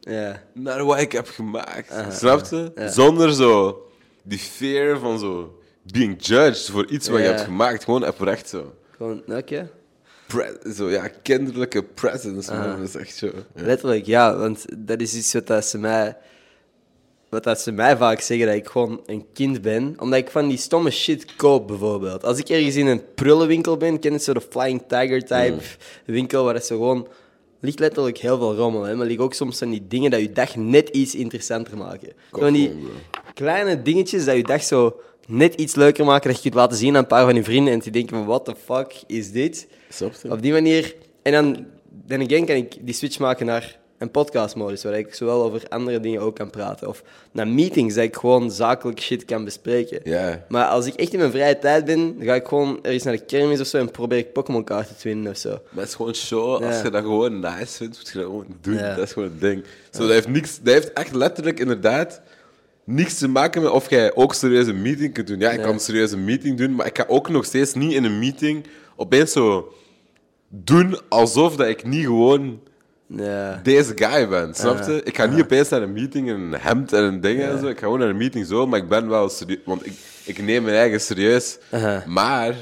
Ja. naar wat ik heb gemaakt. Snap je? ja. Zonder zo die fear van zo being judged voor iets wat je hebt gemaakt. Gewoon oprecht zo. Gewoon, oké. Pre- zo ja, kinderlijke presence, man. Dat is echt zo. Ja. Letterlijk, ja. Want dat is iets wat dat ze mij... Wat dat ze mij vaak zeggen, dat ik gewoon een kind ben. Omdat ik van die stomme shit koop, bijvoorbeeld. Als ik ergens in een prullenwinkel ben, ken je zo de Flying Tiger type winkel, waar zo gewoon... ligt letterlijk heel veel rommel, hè. Maar liggen ook soms van die dingen dat je dag net iets interessanter maken. Van die gewoon, bro. kleine dingetjes dat je dag zo net iets leuker maken, dat je kunt laten zien aan een paar van je vrienden en die denken van, what the fuck is dit? Op die manier. En dan, dan again kan ik die switch maken naar een podcastmodus, waar ik zowel over andere dingen ook kan praten. Of naar meetings, dat ik gewoon zakelijk shit kan bespreken. Ja. Maar als ik echt in mijn vrije tijd ben, dan ga ik gewoon ergens naar de kermis of zo en probeer ik Pokémon kaarten te winnen of zo. Maar het is gewoon show. Als Ja. je dat gewoon nice vindt, moet je dat gewoon doen. Ja. Dat is gewoon het ding. Zo, dat, heeft niks, dat heeft echt letterlijk inderdaad niks te maken met of jij ook serieus een meeting kunt doen. Ja, ik kan een serieuze meeting doen, maar ik ga ook nog steeds niet in een meeting opeens zo doen alsof dat ik niet gewoon Ja. deze guy ben. Snap je? Ja. Ik ga niet opeens naar een meeting in een hemd en een ding en zo. Ik ga gewoon naar een meeting zo, maar ik ben wel serieus. Want ik, ik neem mijn eigen serieus. Maar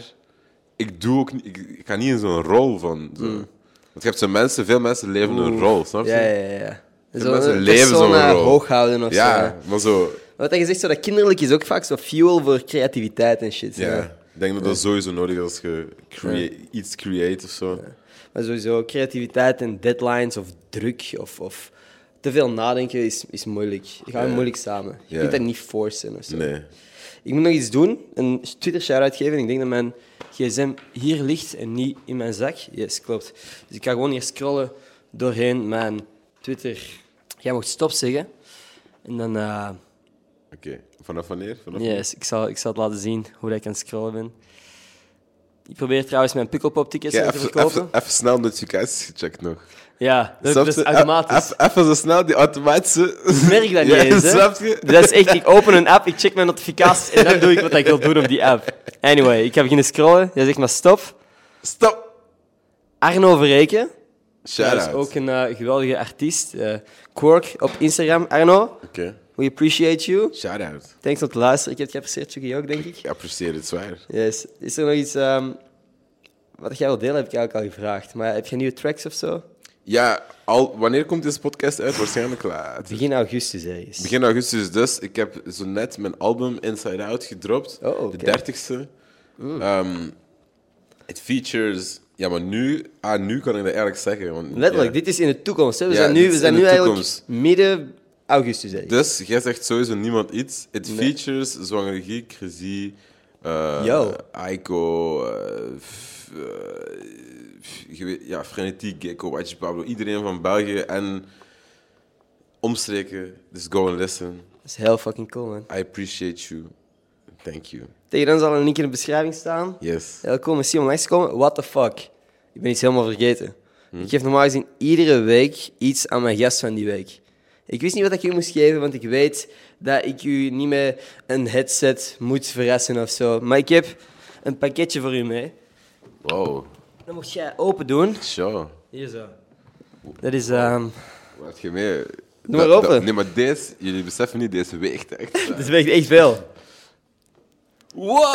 ik doe ook niet, ik, ik ga niet in zo'n rol van. Zo. Want je hebt zo mensen, veel mensen leven een rol, snap je? Ja, ja, ja. Zo mensen een leven zo'n rol. hoog houden of Ja, zo. maar zo. Wat je zegt, zo dat kinderlijk is ook vaak zo fuel voor creativiteit en shit. Ja. Ik denk dat dat sowieso nodig is als je crea- iets creëert of zo. Maar sowieso, creativiteit en deadlines of druk of, of te veel nadenken is, is moeilijk. Gaan Ja. moeilijk samen. Je kunt dat niet forcen of zo. Nee. Ik moet nog iets doen, een Twitter shout-out geven. Ik denk dat mijn gsm hier ligt en niet in mijn zak. Yes, klopt. Dus ik ga gewoon hier scrollen doorheen mijn Twitter. Jij mocht stop zeggen. En dan, eh, Oké. Vanaf wanneer? Vanaf yes, ik zal, ik zal het laten zien hoe ik aan het scrollen ben. Ik probeer trouwens mijn Pukkelpop-tickets Oké, nog te verkopen. even, even snel notificaties gecheckt nog. Ja, dat, is automatisch. Even, zo snel die automatische. Merk dat [LAUGHS] niet Ja, eens, hè. Dat is echt, ik open een app, ik check mijn notificaties en dan doe ik wat ik wil doen op die app. Anyway, ik ga beginnen scrollen. Jij zegt maar stop. Stop! Arno Verreken. Shout Dat is ook een eh, geweldige artiest. Eh, Quark op Instagram. Arno, Oké. We appreciate you. Shout out. Thanks om te luisteren. Ik heb het geapprecieerd, Chucky ook, denk ik. Ik apprecieer het zwaar. Yes. Is er nog iets ehm, wat jij wil delen? Heb ik eigenlijk al gevraagd. Maar heb je nieuwe tracks of zo? Ja, al, wanneer komt deze podcast uit? Waarschijnlijk laat. Begin augustus ergens. Begin augustus dus. Ik heb zo net mijn album Inside Out gedropt. Oh. De dertigste. Ehm, Het features... Ja, maar nu... Ah, nu kan ik dat eigenlijk zeggen. Want, Letterlijk, ja. dit is in de toekomst. Hè? We Ja, zijn nu, we zijn nu eigenlijk midden augustus. Dus jij zegt sowieso niemand iets. Nee. features Zwangere Guy, Crazy, eh. Aiko, eh, f- je weet- ja, Frenetiek, Gecko, Watch Pablo, iedereen van België en omstreken. Dus go and listen. Dat is heel fucking cool, man. I appreciate you. Thank you. Tegen dan zal een link in de beschrijving staan. Yes. Heel cool, merci om langs te komen. What the fuck. ik ben iets helemaal vergeten. Ik geef normaal gezien iedere week iets aan mijn gast van die week. Ik wist niet wat ik u moest geven, want ik weet dat ik u niet met een headset moet verrassen of zo. Maar ik heb een pakketje voor u mee. Wow, Dat mocht jij open doen. show. Hier zo. Dat is... ehm Wat heb je mee? Doe maar open. Nee, maar deze, jullie beseffen niet, deze weegt echt. [LAUGHS] dat weegt echt veel. Wow! [LAUGHS]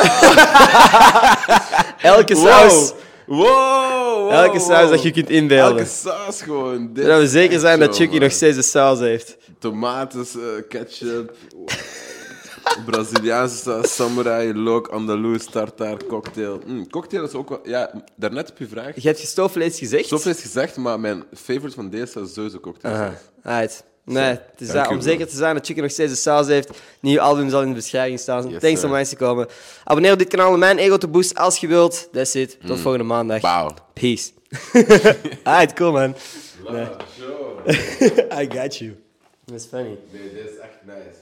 Elke saus. Wow! Wow, Elke saus dat je kunt inbeelden. Elke saus gewoon. Dit Zodat we zeker zijn dat Chucky nog steeds de saus heeft. Tomaten, eh, ketchup, [LAUGHS] Braziliaanse saus, samurai, look, andaloes, tartaar, cocktail. Mm, cocktail is ook wel... Ja, daarnet op je vraag. Je hebt gestoofvlees gezegd? Is gezegd, maar mijn favorite van deze is sowieso cocktail. Aha, right. Nee, het is dat, om zeker te zijn dat Chicken nog steeds de saus heeft. Nieuw album zal in de beschrijving staan. Yes, Thanks sir. om langs te komen. Abonneer op dit kanaal om mijn ego te boosten als je wilt. That's it. Tot volgende maandag. Peace. [LAUGHS] Alright, cool man. [LAUGHS] I got you. That's funny. Nee, dit is echt nice.